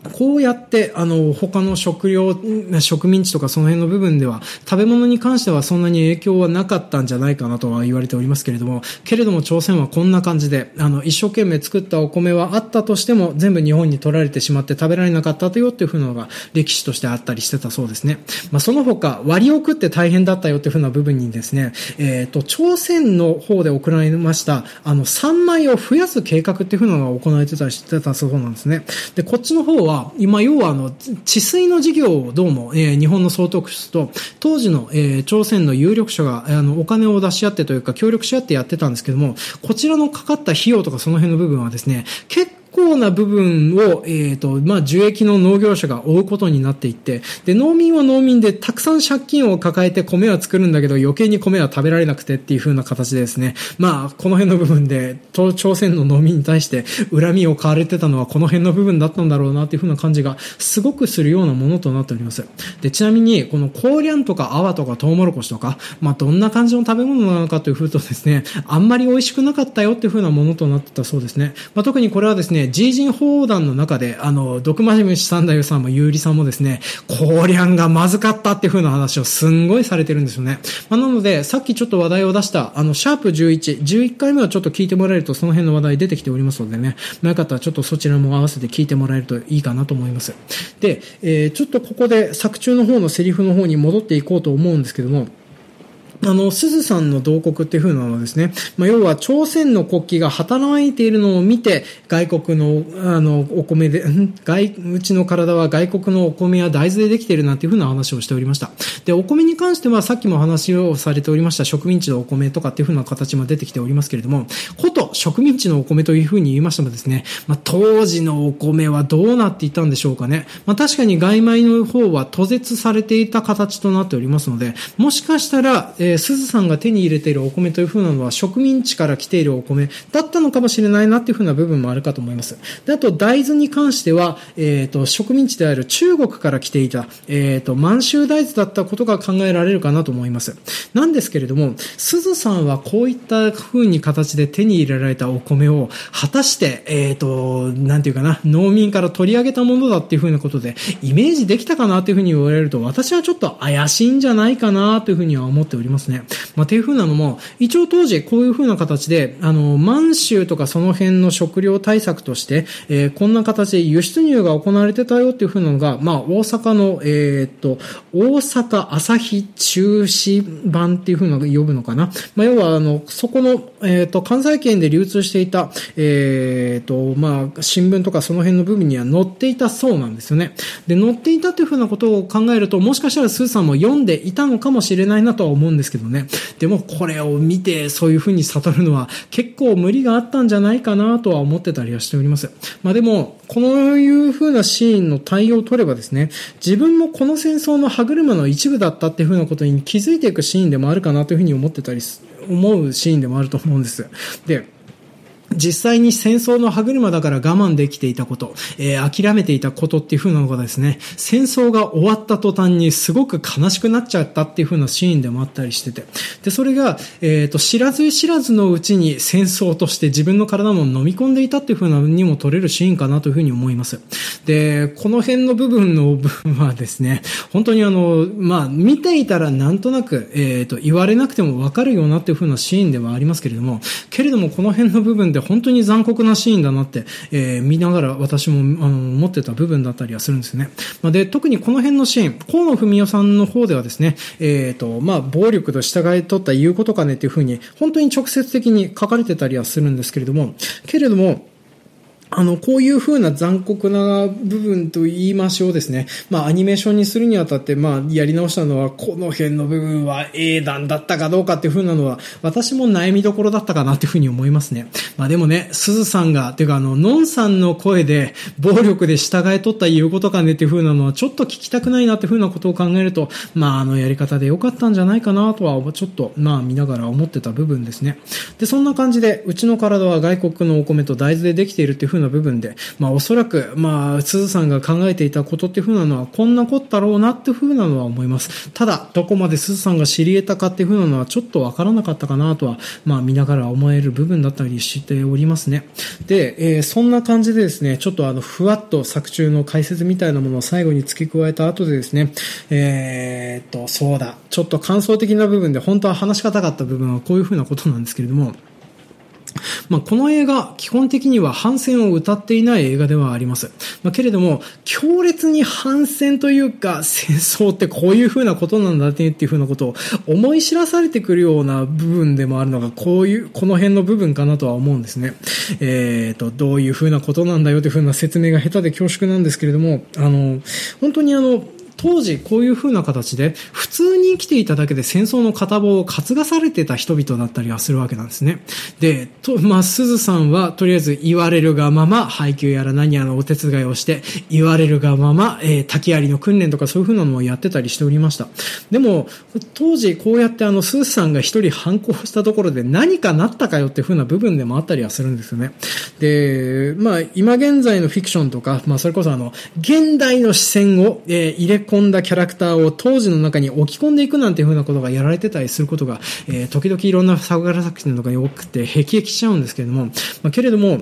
こうやって、あの、他の食料、植民地とかその辺の部分では、食べ物に関してはそんなに影響はなかったんじゃないかなとは言われておりますけれども、けれども朝鮮はこんな感じで、あの、一生懸命作ったお米はあったとしても、全部日本に取られてしまって食べられなかったとよっていうふうなのが歴史としてあったりしてたそうですね。まあ、その他、割を食って大変だったよっていうふうな部分にですね、えっ、ー、と、朝鮮の方で行われました、あの、3枚を増やす計画っていうふうなのが行われてたりしてたそうなんですね。で、こっちの方はは、今、要はあの、治水の事業をどうも、えー、日本の総督室と、当時の、えー、朝鮮の有力者が、あの、お金を出し合ってというか、協力し合ってやってたんですけども、こちらのかかった費用とかその辺の部分はですね、結構な部分を、えっ、ー、と、まあ、受益の農業者が負うことになっていって、で、農民は農民でたくさん借金を抱えて米は作るんだけど、余計に米は食べられなくてっていう風な形でですね、まあ、この辺の部分で、朝鮮の農民に対して恨みを買われてたのはこの辺の部分だったんだろうなっていう風な感じがすごくするようなものとなっております。で、ちなみに、この高粱とか泡とかトウモロコシとか、まあ、どんな感じの食べ物なのかという風とですね、あんまり美味しくなかったよっていう風なものとなってたそうですね。まあ、特にこれはですね、ジージン砲弾の中で、あの、毒マジムシ三太夫さんも有利さんもですね、高粱がまずかったっていう風な話をすんごいされてるんですよね。まあ、なので、さっきちょっと話題を出した、あの、シャープ11、11回目はちょっと聞いてもらえるとその辺の話題出てきておりますのでね、まあ、よかったらちょっとそちらも合わせて聞いてもらえるといいかなと思います。で、えー、ちょっとここで作中の方のセリフの方に戻っていこうと思うんですけども、あの、鈴さんの洞窟っていう風なのはですね、まあ、要は朝鮮の国旗が働いているのを見て、外国の、あの、お米で、ん？外、うちの体は外国のお米や大豆でできているなんていう風な話をしておりました。で、お米に関してはさっきも話をされておりました植民地のお米とかっていう風な形も出てきておりますけれども、こと植民地のお米という風に言いましてもですね、まあ、当時のお米はどうなっていたんでしょうかね。まあ、確かに外米の方は途絶されていた形となっておりますので、もしかしたら、え、鈴さんが手に入れているお米という風なのは植民地から来ているお米だったのかもしれないなっていう風な部分もあるかと思います。であと、大豆に関しては、えっ、ー、と、植民地である中国から来ていた、えっ、ー、と、満州大豆だったことが考えられるかなと思います。なんですけれども、鈴さんはこういった風に形で手に入れられたお米を、果たして、えっ、ー、と、なんていうかな、農民から取り上げたものだっていう風なことで、イメージできたかなっていう風に言われると、私はちょっと怪しいんじゃないかなという風には思っておりますますね。まあ、っていう風なのも、一応当時こういう風な形で、あの、満州とかその辺の食料対策として、えー、こんな形で輸出入が行われてたよっていう風なのが、まあ、大阪の、えー、っと、大阪朝日中止版っていう風なの呼ぶのかな。まあ、要は、あの、そこの、えー、っと、関西圏で流通していた、えー、っと、まあ、新聞とかその辺の部分には載っていたそうなんですよね。で、載っていたという風なことを考えると、もしかしたらスーさんも読んでいたのかもしれないなとは思うんですけどね。でも、これを見て、そういうふうに悟るのは結構無理があったんじゃないかなとは思ってたりはしております。まあでも、このいうふうなシーンの対応を取ればですね、自分もこの戦争の歯車の一部だったっていう風なことに気づいていくシーンでもあるかなという風に思ってたり、思うシーンでもあると思うんです。で、実際に戦争の歯車だから我慢できていたこと、えー、諦めていたことっていう風なのがですね、戦争が終わった途端にすごく悲しくなっちゃったっていう風なシーンでもあったりしてて、で、それが、えっ、ー、と、知らず知らずのうちに戦争として自分の体も飲み込んでいたっていう風なにも取れるシーンかなという風に思います。で、この辺の部分の部分はですね、本当にあの、まあ、見ていたらなんとなく、えっ、ー、と、言われなくてもわかるようなっていう風なシーンではありますけれども、けれどもこの辺の部分で本当に残酷なシーンだなって、えー、見ながら私もあの思ってた部分だったりはするんですね。まあ、で、特にこの辺のシーン、河野文夫さんの方ではですね、えっ、ー、と、まあ、暴力と従い取った言うことかねっていうふうに、本当に直接的に書かれてたりはするんですけれども、けれども、あの、こういう風な残酷な部分と言いましょうですね。まあ、アニメーションにするにあたって、まあ、やり直したのは、この辺の部分は英断だったかどうかっていう風なのは、私も悩みどころだったかなっていう風に思いますね。まあ、でもね、鈴さんが、ていうか、あの、のんさんの声で、暴力で従えとった言うことかねっていう風なのは、ちょっと聞きたくないなっていう風なことを考えると、まあ、あの、やり方で良かったんじゃないかなとは、ちょっと、まあ、見ながら思ってた部分ですね。で、そんな感じで、うちの体は外国のお米と大豆でできているっていう風な部分で、まあおそらく、まあ、鈴さんが考えていたことっていうふうなのは、こんなことだろうなっていうふうなのは思います。ただ、どこまで鈴さんが知り得たかっていうふうなのは、ちょっとわからなかったかなとは、まあ見ながら思える部分だったりしておりますね。で、えー、そんな感じでですね、ちょっとあの、ふわっと作中の解説みたいなものを最後に付け加えた後でですね、えー、っと、そうだ、ちょっと感想的な部分で本当は話し方があった部分はこういうふうなことなんですけれども、まあ、この映画、基本的には反戦を歌っていない映画ではあります。まあ、けれども、強烈に反戦というか、戦争ってこういう風なことなんだねっていう風なことを思い知らされてくるような部分でもあるのが、こういう、この辺の部分かなとは思うんですね。えっ、ー、と、どういう風なことなんだよという風な説明が下手で恐縮なんですけれども、あの、本当にあの、当時こういう風な形で普通に生きていただけで戦争の片棒を担がされてた人々だったりはするわけなんですね。で、と、まあ、鈴さんはとりあえず言われるがまま配給やら何やらお手伝いをして言われるがまま、えー、滝槍の訓練とかそういう風なのをやってたりしておりました。でも、当時こうやってあの、鈴さんが一人反抗したところで何かなったかよって風な部分でもあったりはするんですよね。で、まあ、今現在のフィクションとか、まあ、それこそあの、現代の視線を、えー、入れ込んだキャラクターを当時の中に置き込んでいくなんていうふうなことがやられてたりすることが、えー、時々いろんなサグラ作品とかに多くて、辟易しちゃうんですけれども、まあ、けれども、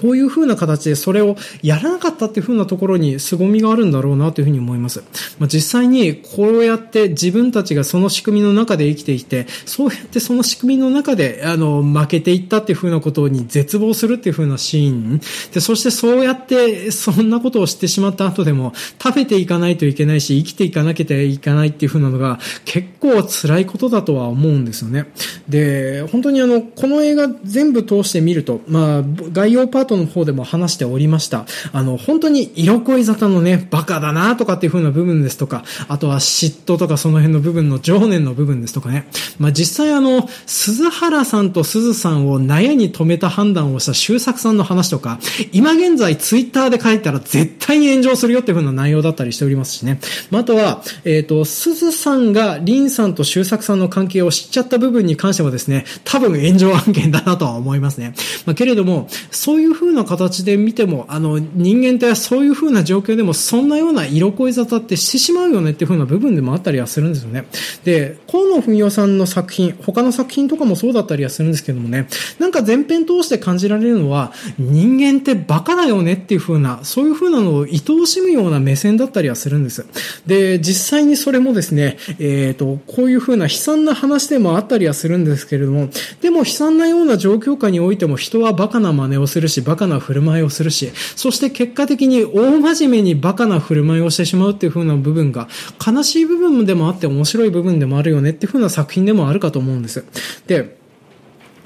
こういう風な形でそれをやらなかったっていう風なところに凄みがあるんだろうなというふうに思います。まあ、実際にこうやって自分たちがその仕組みの中で生きていて、そうやってその仕組みの中であの負けていったっていう風なことに絶望するっていう風なシーン。で、そしてそうやってそんなことを知ってしまった後でも食べていかないといけないし、生きていかなきゃいけないっていう風なのが結構辛いことだとは思うんですよね。で、本当にあの、この映画全部通して見ると、まあ、概要パートの方でも話しておりました。あの、本当に色恋沙汰のね、バカだなとかっていう風な部分ですとか、あとは嫉妬とかその辺の部分の情念の部分ですとかね。まあ、実際あの、鈴原さんと鈴さんを納屋に止めた判断をした周作さんの話とか、今現在ツイッターで書いたら絶対に炎上するよっていう風な内容だったりしておりますしね。まあ、あとは、えっ、ー、と、鈴さんが林さんと周作さんの関係を知っちゃった部分に関してはですね、多分炎上案件だなとは思いますね。まあ、けれども、そういう風な形で見ても、あの、人間ってそういう風な状況でも、そんなような色恋沙汰ってしてしまうよねっていう風な部分でもあったりはするんですよね。で、河野文夫さんの作品、他の作品とかもそうだったりはするんですけどもね、なんか前編通して感じられるのは、人間ってバカだよねっていう風な、そういう風なのを愛おしむような目線だったりはするんです。で、実際にそれもですね、えっ、ー、と、こういう風な悲惨な話でもあったりはするんですけれども、でも悲惨なような状況下においても人はバカな真似をするし、バカな振る舞いをするし、そして結果的に大真面目にバカな振る舞いをしてしまうっていう風な部分が、悲しい部分でもあって面白い部分でもあるよねっていう風な作品でもあるかと思うんです。で、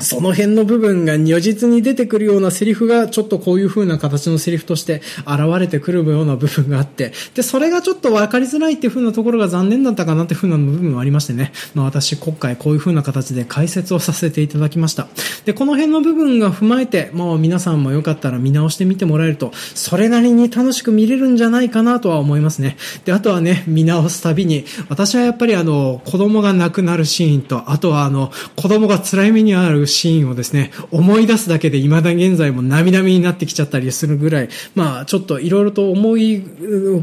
その辺の部分が如実に出てくるようなセリフが、ちょっとこういう風な形のセリフとして現れてくるような部分があって、で、それがちょっと分かりづらいっていう風なところが残念だったかなっていう風な部分もありましてね、まあ私、今回こういう風な形で解説をさせていただきました。で、この辺の部分が踏まえて、もう皆さんもよかったら見直してみてもらえると、それなりに楽しく見れるんじゃないかなとは思いますね。で、あとはね、見直すたびに、私はやっぱりあの、子供が亡くなるシーンと、あとはあの、子供が辛い目にあるシーンをですね、思い出すだけで未だ現在も涙目になってきちゃったりするぐらい、まあちょっといろいろと思い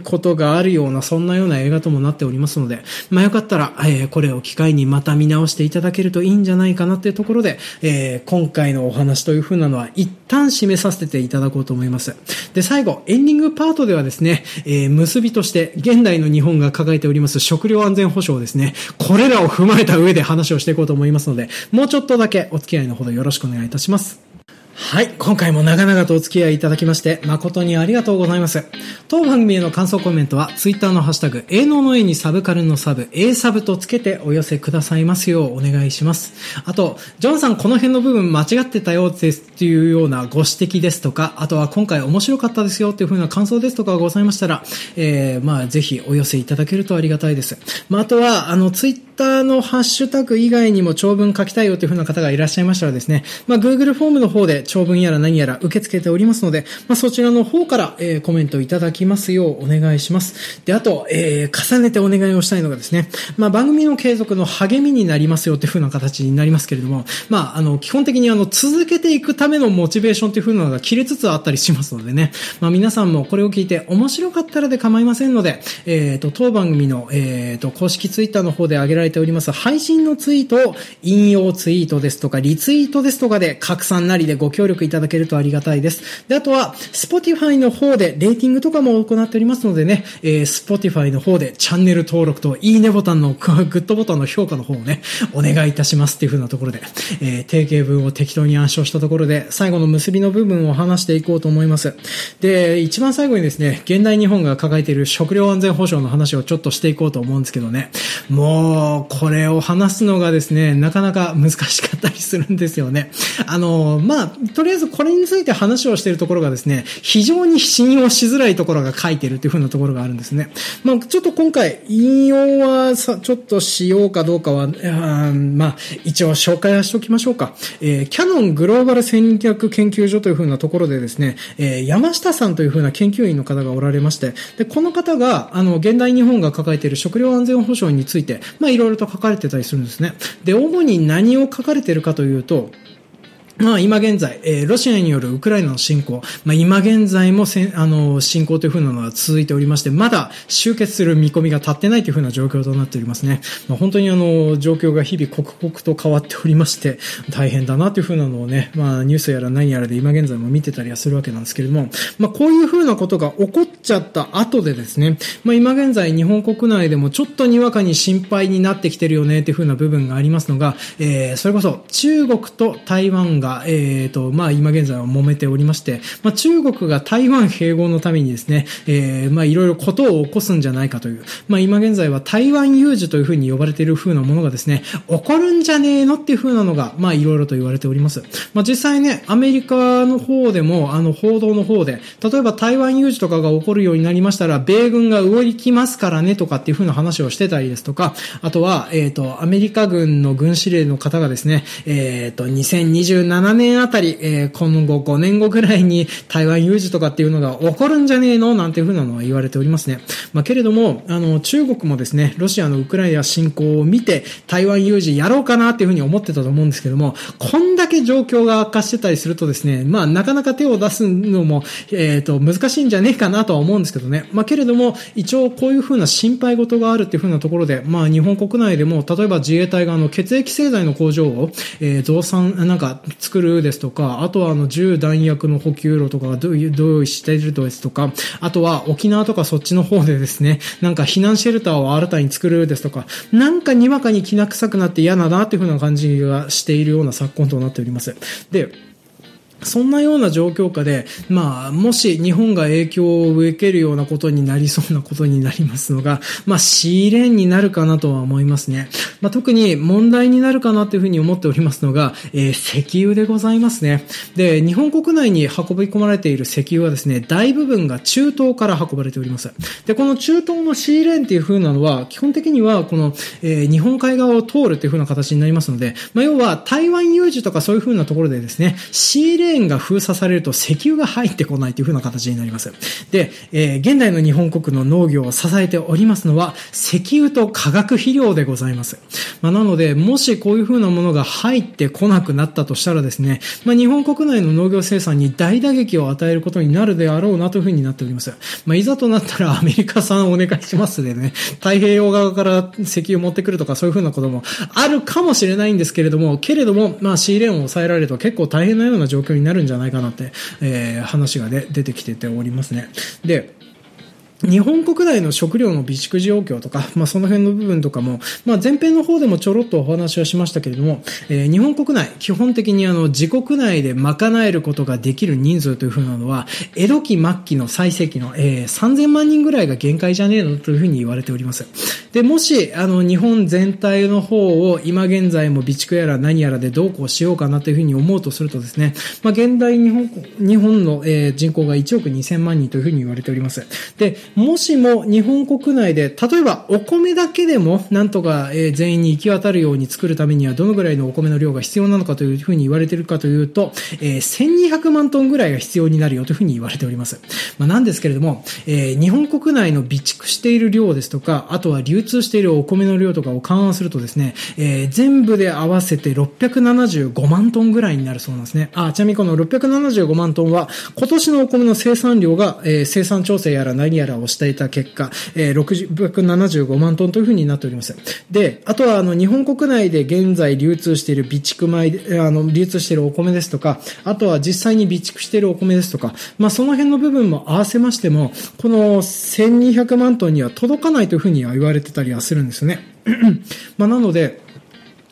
ことがあるような、そんなような映画ともなっておりますので、まあよかったら、えー、これを機会にまた見直していただけるといいんじゃないかなっていうところで、えー、今回のお話というふうなのは一旦締めさせていただこうと思います。で、最後、エンディングパートではですね、えー、結びとして現代の日本が抱えております食料安全保障ですね、これらを踏まえた上で話をしていこうと思いますので、もうちょっとだけお付き合いのほどよろしくお願いいたします。はい。今回も長々とお付き合いいただきまして、誠にありがとうございます。当番組への感想コメントは、ツイッターのハッシュタグ、営農の絵にサブカルのサブ、A サブとつけてお寄せくださいますようお願いします。あと、ジョンさんこの辺の部分間違ってたよですっていうようなご指摘ですとか、あとは今回面白かったですよっていう風な感想ですとかございましたら、えー、まあ、ぜひお寄せいただけるとありがたいです。まあ、あとは、あの、ツイッターのハッシュタグ以外にも長文書きたいよという風な方がいらっしゃいましたらですね、まあ、Google フォームの方で長文やら何やら受け付けておりますので、まあ、そちらの方から、えー、コメントいただきますようお願いします。で、あと、えー、重ねてお願いをしたいのがですね、まあ、番組の継続の励みになりますよという風な形になりますけれども、まあ、あの、基本的にあの、続けていくためのモチベーションという風なのが切れつつあったりしますのでね、まあ、皆さんもこれを聞いて面白かったらで構いませんので、えっ、ー、と、当番組の、えっ、ー、と、公式ツイッターの方で上げられております配信のツイートを引用ツイートですとか、リツイートですとかで拡散なりでご協力いただけるとありがたいです。で、あとは、Spotify の方でレーティングとかも行っておりますのでね、えー、Spotify の方でチャンネル登録といいねボタンの、グッドボタンの評価の方をね、お願いいたしますっていう風なところで、えー、定型文を適当に暗唱したところで、最後の結びの部分を話していこうと思います。で、一番最後にですね、現代日本が抱えている食料安全保障の話をちょっとしていこうと思うんですけどね、もう、これを話すのがですね、なかなか難しかったりするんですよね。あの、まあ、とりあえずこれについて話をしているところがですね、非常に信用しづらいところが書いてるっていう風なところがあるんですね。まあ、ちょっと今回、引用はさ、ちょっとしようかどうかは、まあ、一応紹介はしておきましょうか。えー、キャノングローバル戦略研究所という風なところでですね、えー、山下さんという風な研究員の方がおられまして、で、この方が、あの、現代日本が抱えている食料安全保障について、まあ、いろいろと書かれてたりするんですね。で、主に何を書かれているかというと、まあ今現在、えー、ロシアによるウクライナの侵攻、まあ今現在もせあの、侵攻というふうなのは続いておりまして、まだ終結する見込みが立ってないというふうな状況となっておりますね。まあ本当にあの、状況が日々刻々と変わっておりまして、大変だなというふうなのをね、まあニュースやら何やらで今現在も見てたりはするわけなんですけれども、まあこういうふうなことが起こっちゃった後でですね、まあ今現在日本国内でもちょっとにわかに心配になってきてるよねっていうふうな部分がありますのが、えー、それこそ中国と台湾がが、えっ、ー、と、まあ、今現在は揉めておりまして、まあ、中国が台湾併合のためにですね、えー、まあ、いろいろことを起こすんじゃないかという、まあ、今現在は台湾有事というふうに呼ばれている風なものがですね、起こるんじゃねえのっていう風なのが、まあ、いろいろと言われております。まあ、実際ね、アメリカの方でも、あの、報道の方で、例えば台湾有事とかが起こるようになりましたら、米軍が動きますからねとかっていう風な話をしてたりですとか、あとは、えっ、ー、と、アメリカ軍の軍司令の方がですね、えっ、ー、と、2027 7年あたり、えー、今後5年後ぐらいに台湾有事とかっていうのが起こるんじゃねえのなんていうふうなのは言われておりますね。まあ、けれども、あの、中国もですね、ロシアのウクライナ侵攻を見て、台湾有事やろうかなっていうふうに思ってたと思うんですけども、こんだけ状況が悪化してたりするとですね、まあ、なかなか手を出すのも、えっ、ー、と、難しいんじゃねえかなとは思うんですけどね。まあ、けれども、一応こういうふうな心配事があるっていうふうなところで、まあ、日本国内でも、例えば自衛隊があの、血液製剤の工場を、えー、増産、なんか、作るですとか、あとはあの銃弾薬の補給路とかがどう用意しているですとか、あとは沖縄とかそっちの方でですね、なんか避難シェルターを新たに作るですとか、なんかにわかにきな臭くなって嫌だなっていう風な感じがしているような昨今となっております。で、そんなような状況下で、まあ、もし日本が影響を受けるようなことになりそうなことになりますのが、まあ、シーレーンになるかなとは思いますね。まあ、特に問題になるかなというふうに思っておりますのが、えー、石油でございますね。で、日本国内に運び込まれている石油はですね、大部分が中東から運ばれております。で、この中東のシーレーンっていう風なのは、基本的にはこの、えー、日本海側を通るっていう風な形になりますので、まあ、要は台湾有事とかそういう風なところでですね、シーレーンレーンが封鎖されると石油が入ってこないというふうな形になります。で、えー、現代の日本国の農業を支えておりますのは、石油と化学肥料でございます。まあ、なので、もしこういうふうなものが入ってこなくなったとしたらですね、まあ、日本国内の農業生産に大打撃を与えることになるであろうなというふうになっております。まあ、いざとなったらアメリカ産お願いしますでね、太平洋側から石油持ってくるとかそういうふうなこともあるかもしれないんですけれども、けれども、まあ、シーレーンを抑えられると結構大変なような状況にになるんじゃないかなって、えー、話が、ね、出てきてておりますね。で、日本国内の食料の備蓄状況とか、まあ、その辺の部分とかも、まあ、前編の方でもちょろっとお話はしましたけれども、えー、日本国内、基本的にあの、自国内で賄えることができる人数というふうなのは、江戸期末期の最盛期の、えー、3000万人ぐらいが限界じゃねえのというふうに言われております。で、もし、あの、日本全体の方を今現在も備蓄やら何やらでどうこうしようかなというふうに思うとするとですね、まあ、現代日本、日本の、えー、人口が1億2000万人というふうに言われております。で、もしも日本国内で、例えばお米だけでもなんとか、え全員に行き渡るように作るためにはどのぐらいのお米の量が必要なのかというふうに言われているかというと、え1200万トンぐらいが必要になるよというふうに言われております。まあ、なんですけれども、え日本国内の備蓄している量ですとか、あとは流通しているお米の量とかを勘案するとですね、え全部で合わせて675万トンぐらいになるそうなんですね。あ、ちなみにこの675万トンは、今年のお米の生産量が、え生産調整やら何やらをしていた結果、えー、675万トンというふうになっております。で、あとはあの日本国内で現在流通している備蓄米、あの流通しているお米ですとか、あとは実際に備蓄しているお米ですとか、まあその辺の部分も合わせましても、この1200万トンには届かないというふうには言われてたりはするんですよね。まあなので、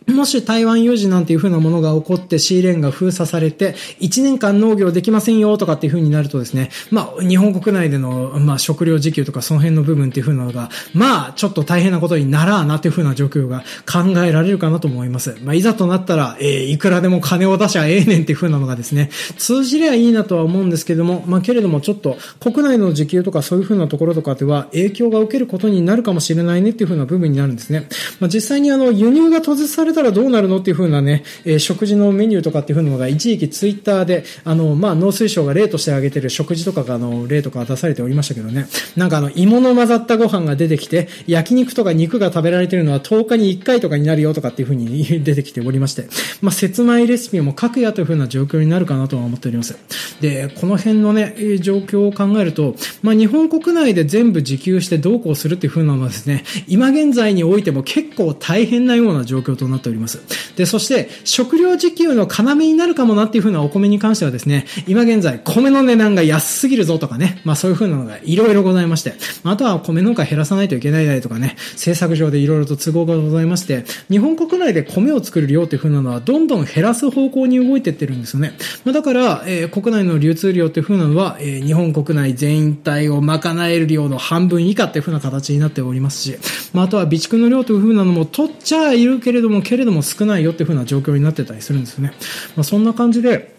もし台湾有事なんていう風なものが起こってシーレーンが封鎖されて、1年間農業できませんよとかっていう風になるとですね、まあ、日本国内での、まあ、食料自給とかその辺の部分っていう風なのが、まあ、ちょっと大変なことにならあなっていう風な状況が考えられるかなと思います。まあ、いざとなったら、えー、いくらでも金を出しゃええねんっていう風なのがですね、通じりゃいいなとは思うんですけども、まあ、けれどもちょっと国内の自給とかそういう風なところとかでは影響が受けることになるかもしれないねっていう風な部分になるんですね。まあ、実際にあの、輸入が閉ざされたたらどうなるのっていう風なね、えー、食事のメニューとかっていう風なのが一時期ツイッターで、あの、まあ、農水省が例として挙げてる食事とかが、あの、例とか出されておりましたけどね、なんかあの、芋の混ざったご飯が出てきて、焼肉とか肉が食べられてるのは10日に1回とかになるよとかっていう風に 出てきておりまして、まあ、説明レシピも書くやという風な状況になるかなとは思っております。で、この辺のね、状況を考えると、まあ、日本国内で全部自給してどうこうするっていう風なのはですね、今現在においても結構大変なような状況となっております。で、そして、食料自給の要になるかもなっていう風なお米に関してはですね、今現在、米の値段が安すぎるぞとかね、まあそういう風なのがいろいろございまして、あとは米農家減らさないといけないだとかね、政策上でいろいろと都合がございまして、日本国内で米を作る量っていう風なのはどんどん減らす方向に動いてってるんですよね。まあ、だから、えー、国内の流通量っていう風なのは、えー、日本国内全体を賄える量の半分以下っていう風な形になっておりますし、まあ、あとは備蓄の量という風なのも取っちゃいるけれども、けれども少ないよっていう風な状況になってたりするんですよね。まあ、そんな感じで、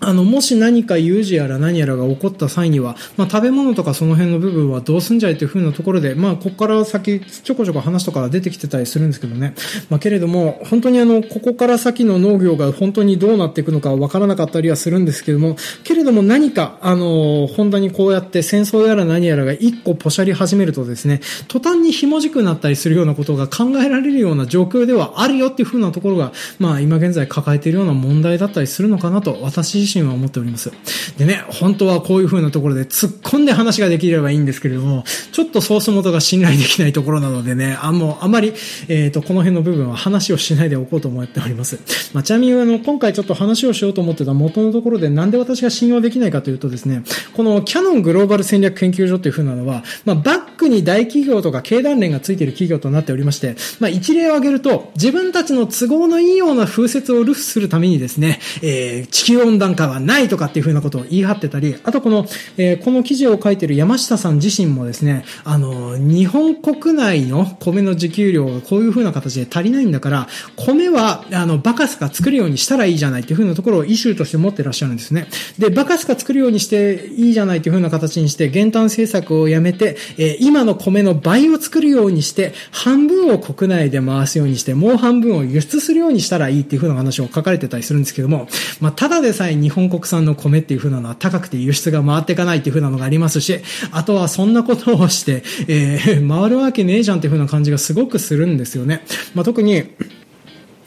あの、もし何か有事やら何やらが起こった際には、まあ、食べ物とかその辺の部分はどうすんじゃいというふうなところで、まあ、ここから先、ちょこちょこ話とか出てきてたりするんですけどね。まあ、けれども、本当にあの、ここから先の農業が本当にどうなっていくのかわからなかったりはするんですけども、けれども何か、あの、本当にこうやって戦争やら何やらが一個ポシャり始めるとですね、途端にひもじくなったりするようなことが考えられるような状況ではあるよっていうふうなところが、まあ、今現在抱えているような問題だったりするのかなと、私自身は思っております。。でね、本当はこういう風なところで突っ込んで話ができればいいんですけれども、ちょっとソース元が信頼できないところなのでね、あもうあまり、えっ、ー、と、この辺の部分は話をしないでおこうと思っております。まあ、ちなみにあの、今回ちょっと話をしようと思ってた元のところでなんで私が信用できないかというとですね、このキャノングローバル戦略研究所という風なのは、まあ、バックに大企業とか経団連がついている企業となっておりまして、まあ、一例を挙げると、自分たちの都合のいいような風説を流布するためにですね、えー、地球温暖化はないとかっていう風なことを言い張ってたり、あとこの、えー、この記事を書いてる山下さん自身もですね、あの、日本国内の米の自給量がこういう風な形で足りないんだから、米は、あの、バカスカ作るようにしたらいいじゃないっていう風なところをイシューとして持ってらっしゃるんですね。で、バカスカ作るようにしていいじゃないっていう風な形にして、減炭政策をやめて、えー、今の米の倍を作るようにして、半分を国内で回すようにして、もう半分を輸出するようにしたらいいっていう風な話を書かれてたりするんですけども、まあ、ただでさえ日日本国産の米っていう風なのは高くて輸出が回っていかないっていう風なのがありますし、あとはそんなことをして、えー、回るわけねえじゃんっていう風な感じがすごくするんですよね。まあ、特に、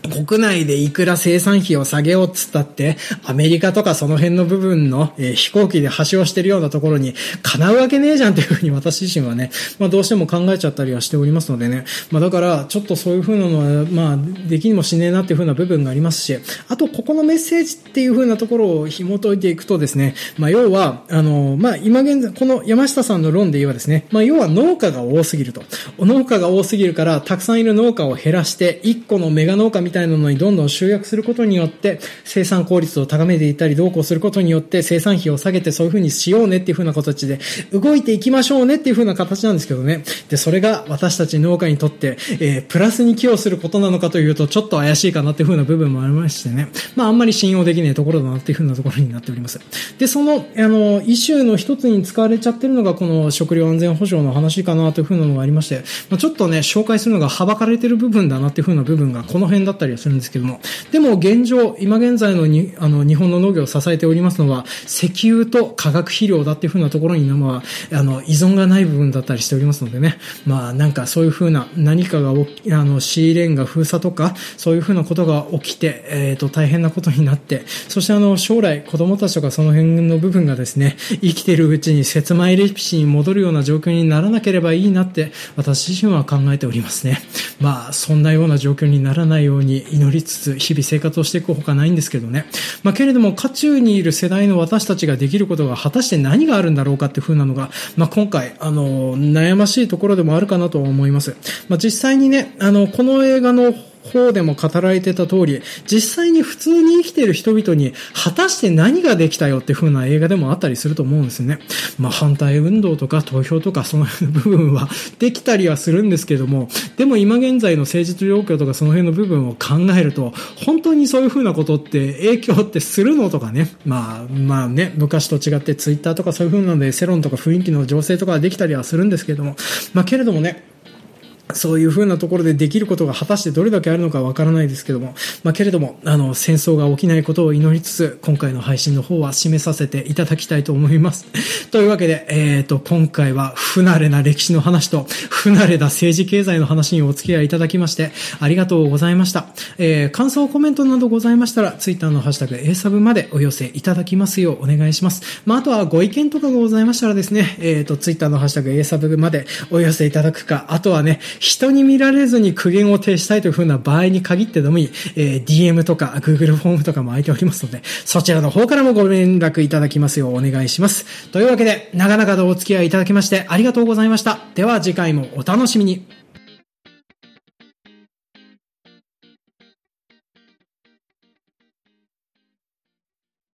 国内でいくら生産費を下げようっつったって、アメリカとかその辺の部分の、えー、飛行機で橋をしてるようなところに叶うわけねえじゃんっていうふうに私自身はね、まあどうしても考えちゃったりはしておりますのでね。まあだから、ちょっとそういうふうなのは、まあ、できにもしねえなっていうふうな部分がありますし、あと、ここのメッセージっていうふうなところを紐解いていくとですね、まあ要は、あの、まあ今現在、この山下さんの論で言えばですね、まあ要は農家が多すぎると。農家が多すぎるから、たくさんいる農家を減らして、一個のメガ農家みたいなのにどんどん集約することによって生産効率を高めていったり、どうこうすることによって生産費を下げてそういうふうにしようねっていうふうな形で動いていきましょうねっていうふうな形なんですけどね。で、それが私たち農家にとって、えー、プラスに寄与することなのかというと、ちょっと怪しいかなっていうふうな部分もありましてね。まあ、あんまり信用できないところだなっていうふうなところになっております。で、その、あの、イシューの一つに使われちゃってるのが、この食料安全保障の話かなというふうなのがありまして、まあ、ちょっとね、紹介するのがはばかれてる部分だなっていうふうな部分がこの辺だったたりはするんですけども、でも現状、今現在のにあの日本の農業を支えておりますのは、石油と化学肥料だっていうふうなところに、まあ、あの依存がない部分だったりしておりますのでね、まあなんかそういうふうな何かがあのシーレーンが封鎖とか、そういうふうなことが起きて、えっ、ー、と大変なことになって、そしてあの将来子供たちとかその辺の部分がですね、生きてるうちに説明レシピに戻るような状況にならなければいいなって私自身は考えておりますね。まあそんなような状況にならないように祈りつつ日々生活をしていくほかないんですけどね。まあ、けれども、渦中にいる世代の私たちができることが果たして何があるんだろうかっていう風なのが、まあ、今回、あの、悩ましいところでもあるかなと思います。まあ、実際にね、あの、この映画の方でも語られてた通り、実際に普通に生きてる人々に果たして何ができたよって風な映画でもあったりすると思うんですね。まあ反対運動とか投票とかその辺の部分はできたりはするんですけども、でも今現在の政治状況とかその辺の部分を考えると、本当にそういう風なことって影響ってするのとかね、まあまあね、昔と違ってツイッターとかそういう風なので世論とか雰囲気の情勢とかできたりはするんですけども、まあけれどもね、そういうふうなところでできることが果たしてどれだけあるのかわからないですけども、まあ、けれども、あの、戦争が起きないことを祈りつつ、今回の配信の方は締めさせていただきたいと思います。というわけで、えっ、ー、と、今回は不慣れな歴史の話と、不慣れな政治経済の話にお付き合いいただきまして、ありがとうございました。えー、感想、コメントなどございましたら、ツイッターのハッシュタグ、A サブまでお寄せいただきますようお願いします。まあ、あとはご意見とかございましたらですね、えっ、ー、と、ツイッターのハッシュタグ、A サブまでお寄せいただくか、あとはね、人に見られずに苦言を呈したいというふうな場合に限ってでもいい、えー、DM とか Google フォームとかも空いておりますので、そちらの方からもご連絡いただきますようお願いします。というわけで、長々とお付き合いいただきましてありがとうございました。では次回もお楽しみに。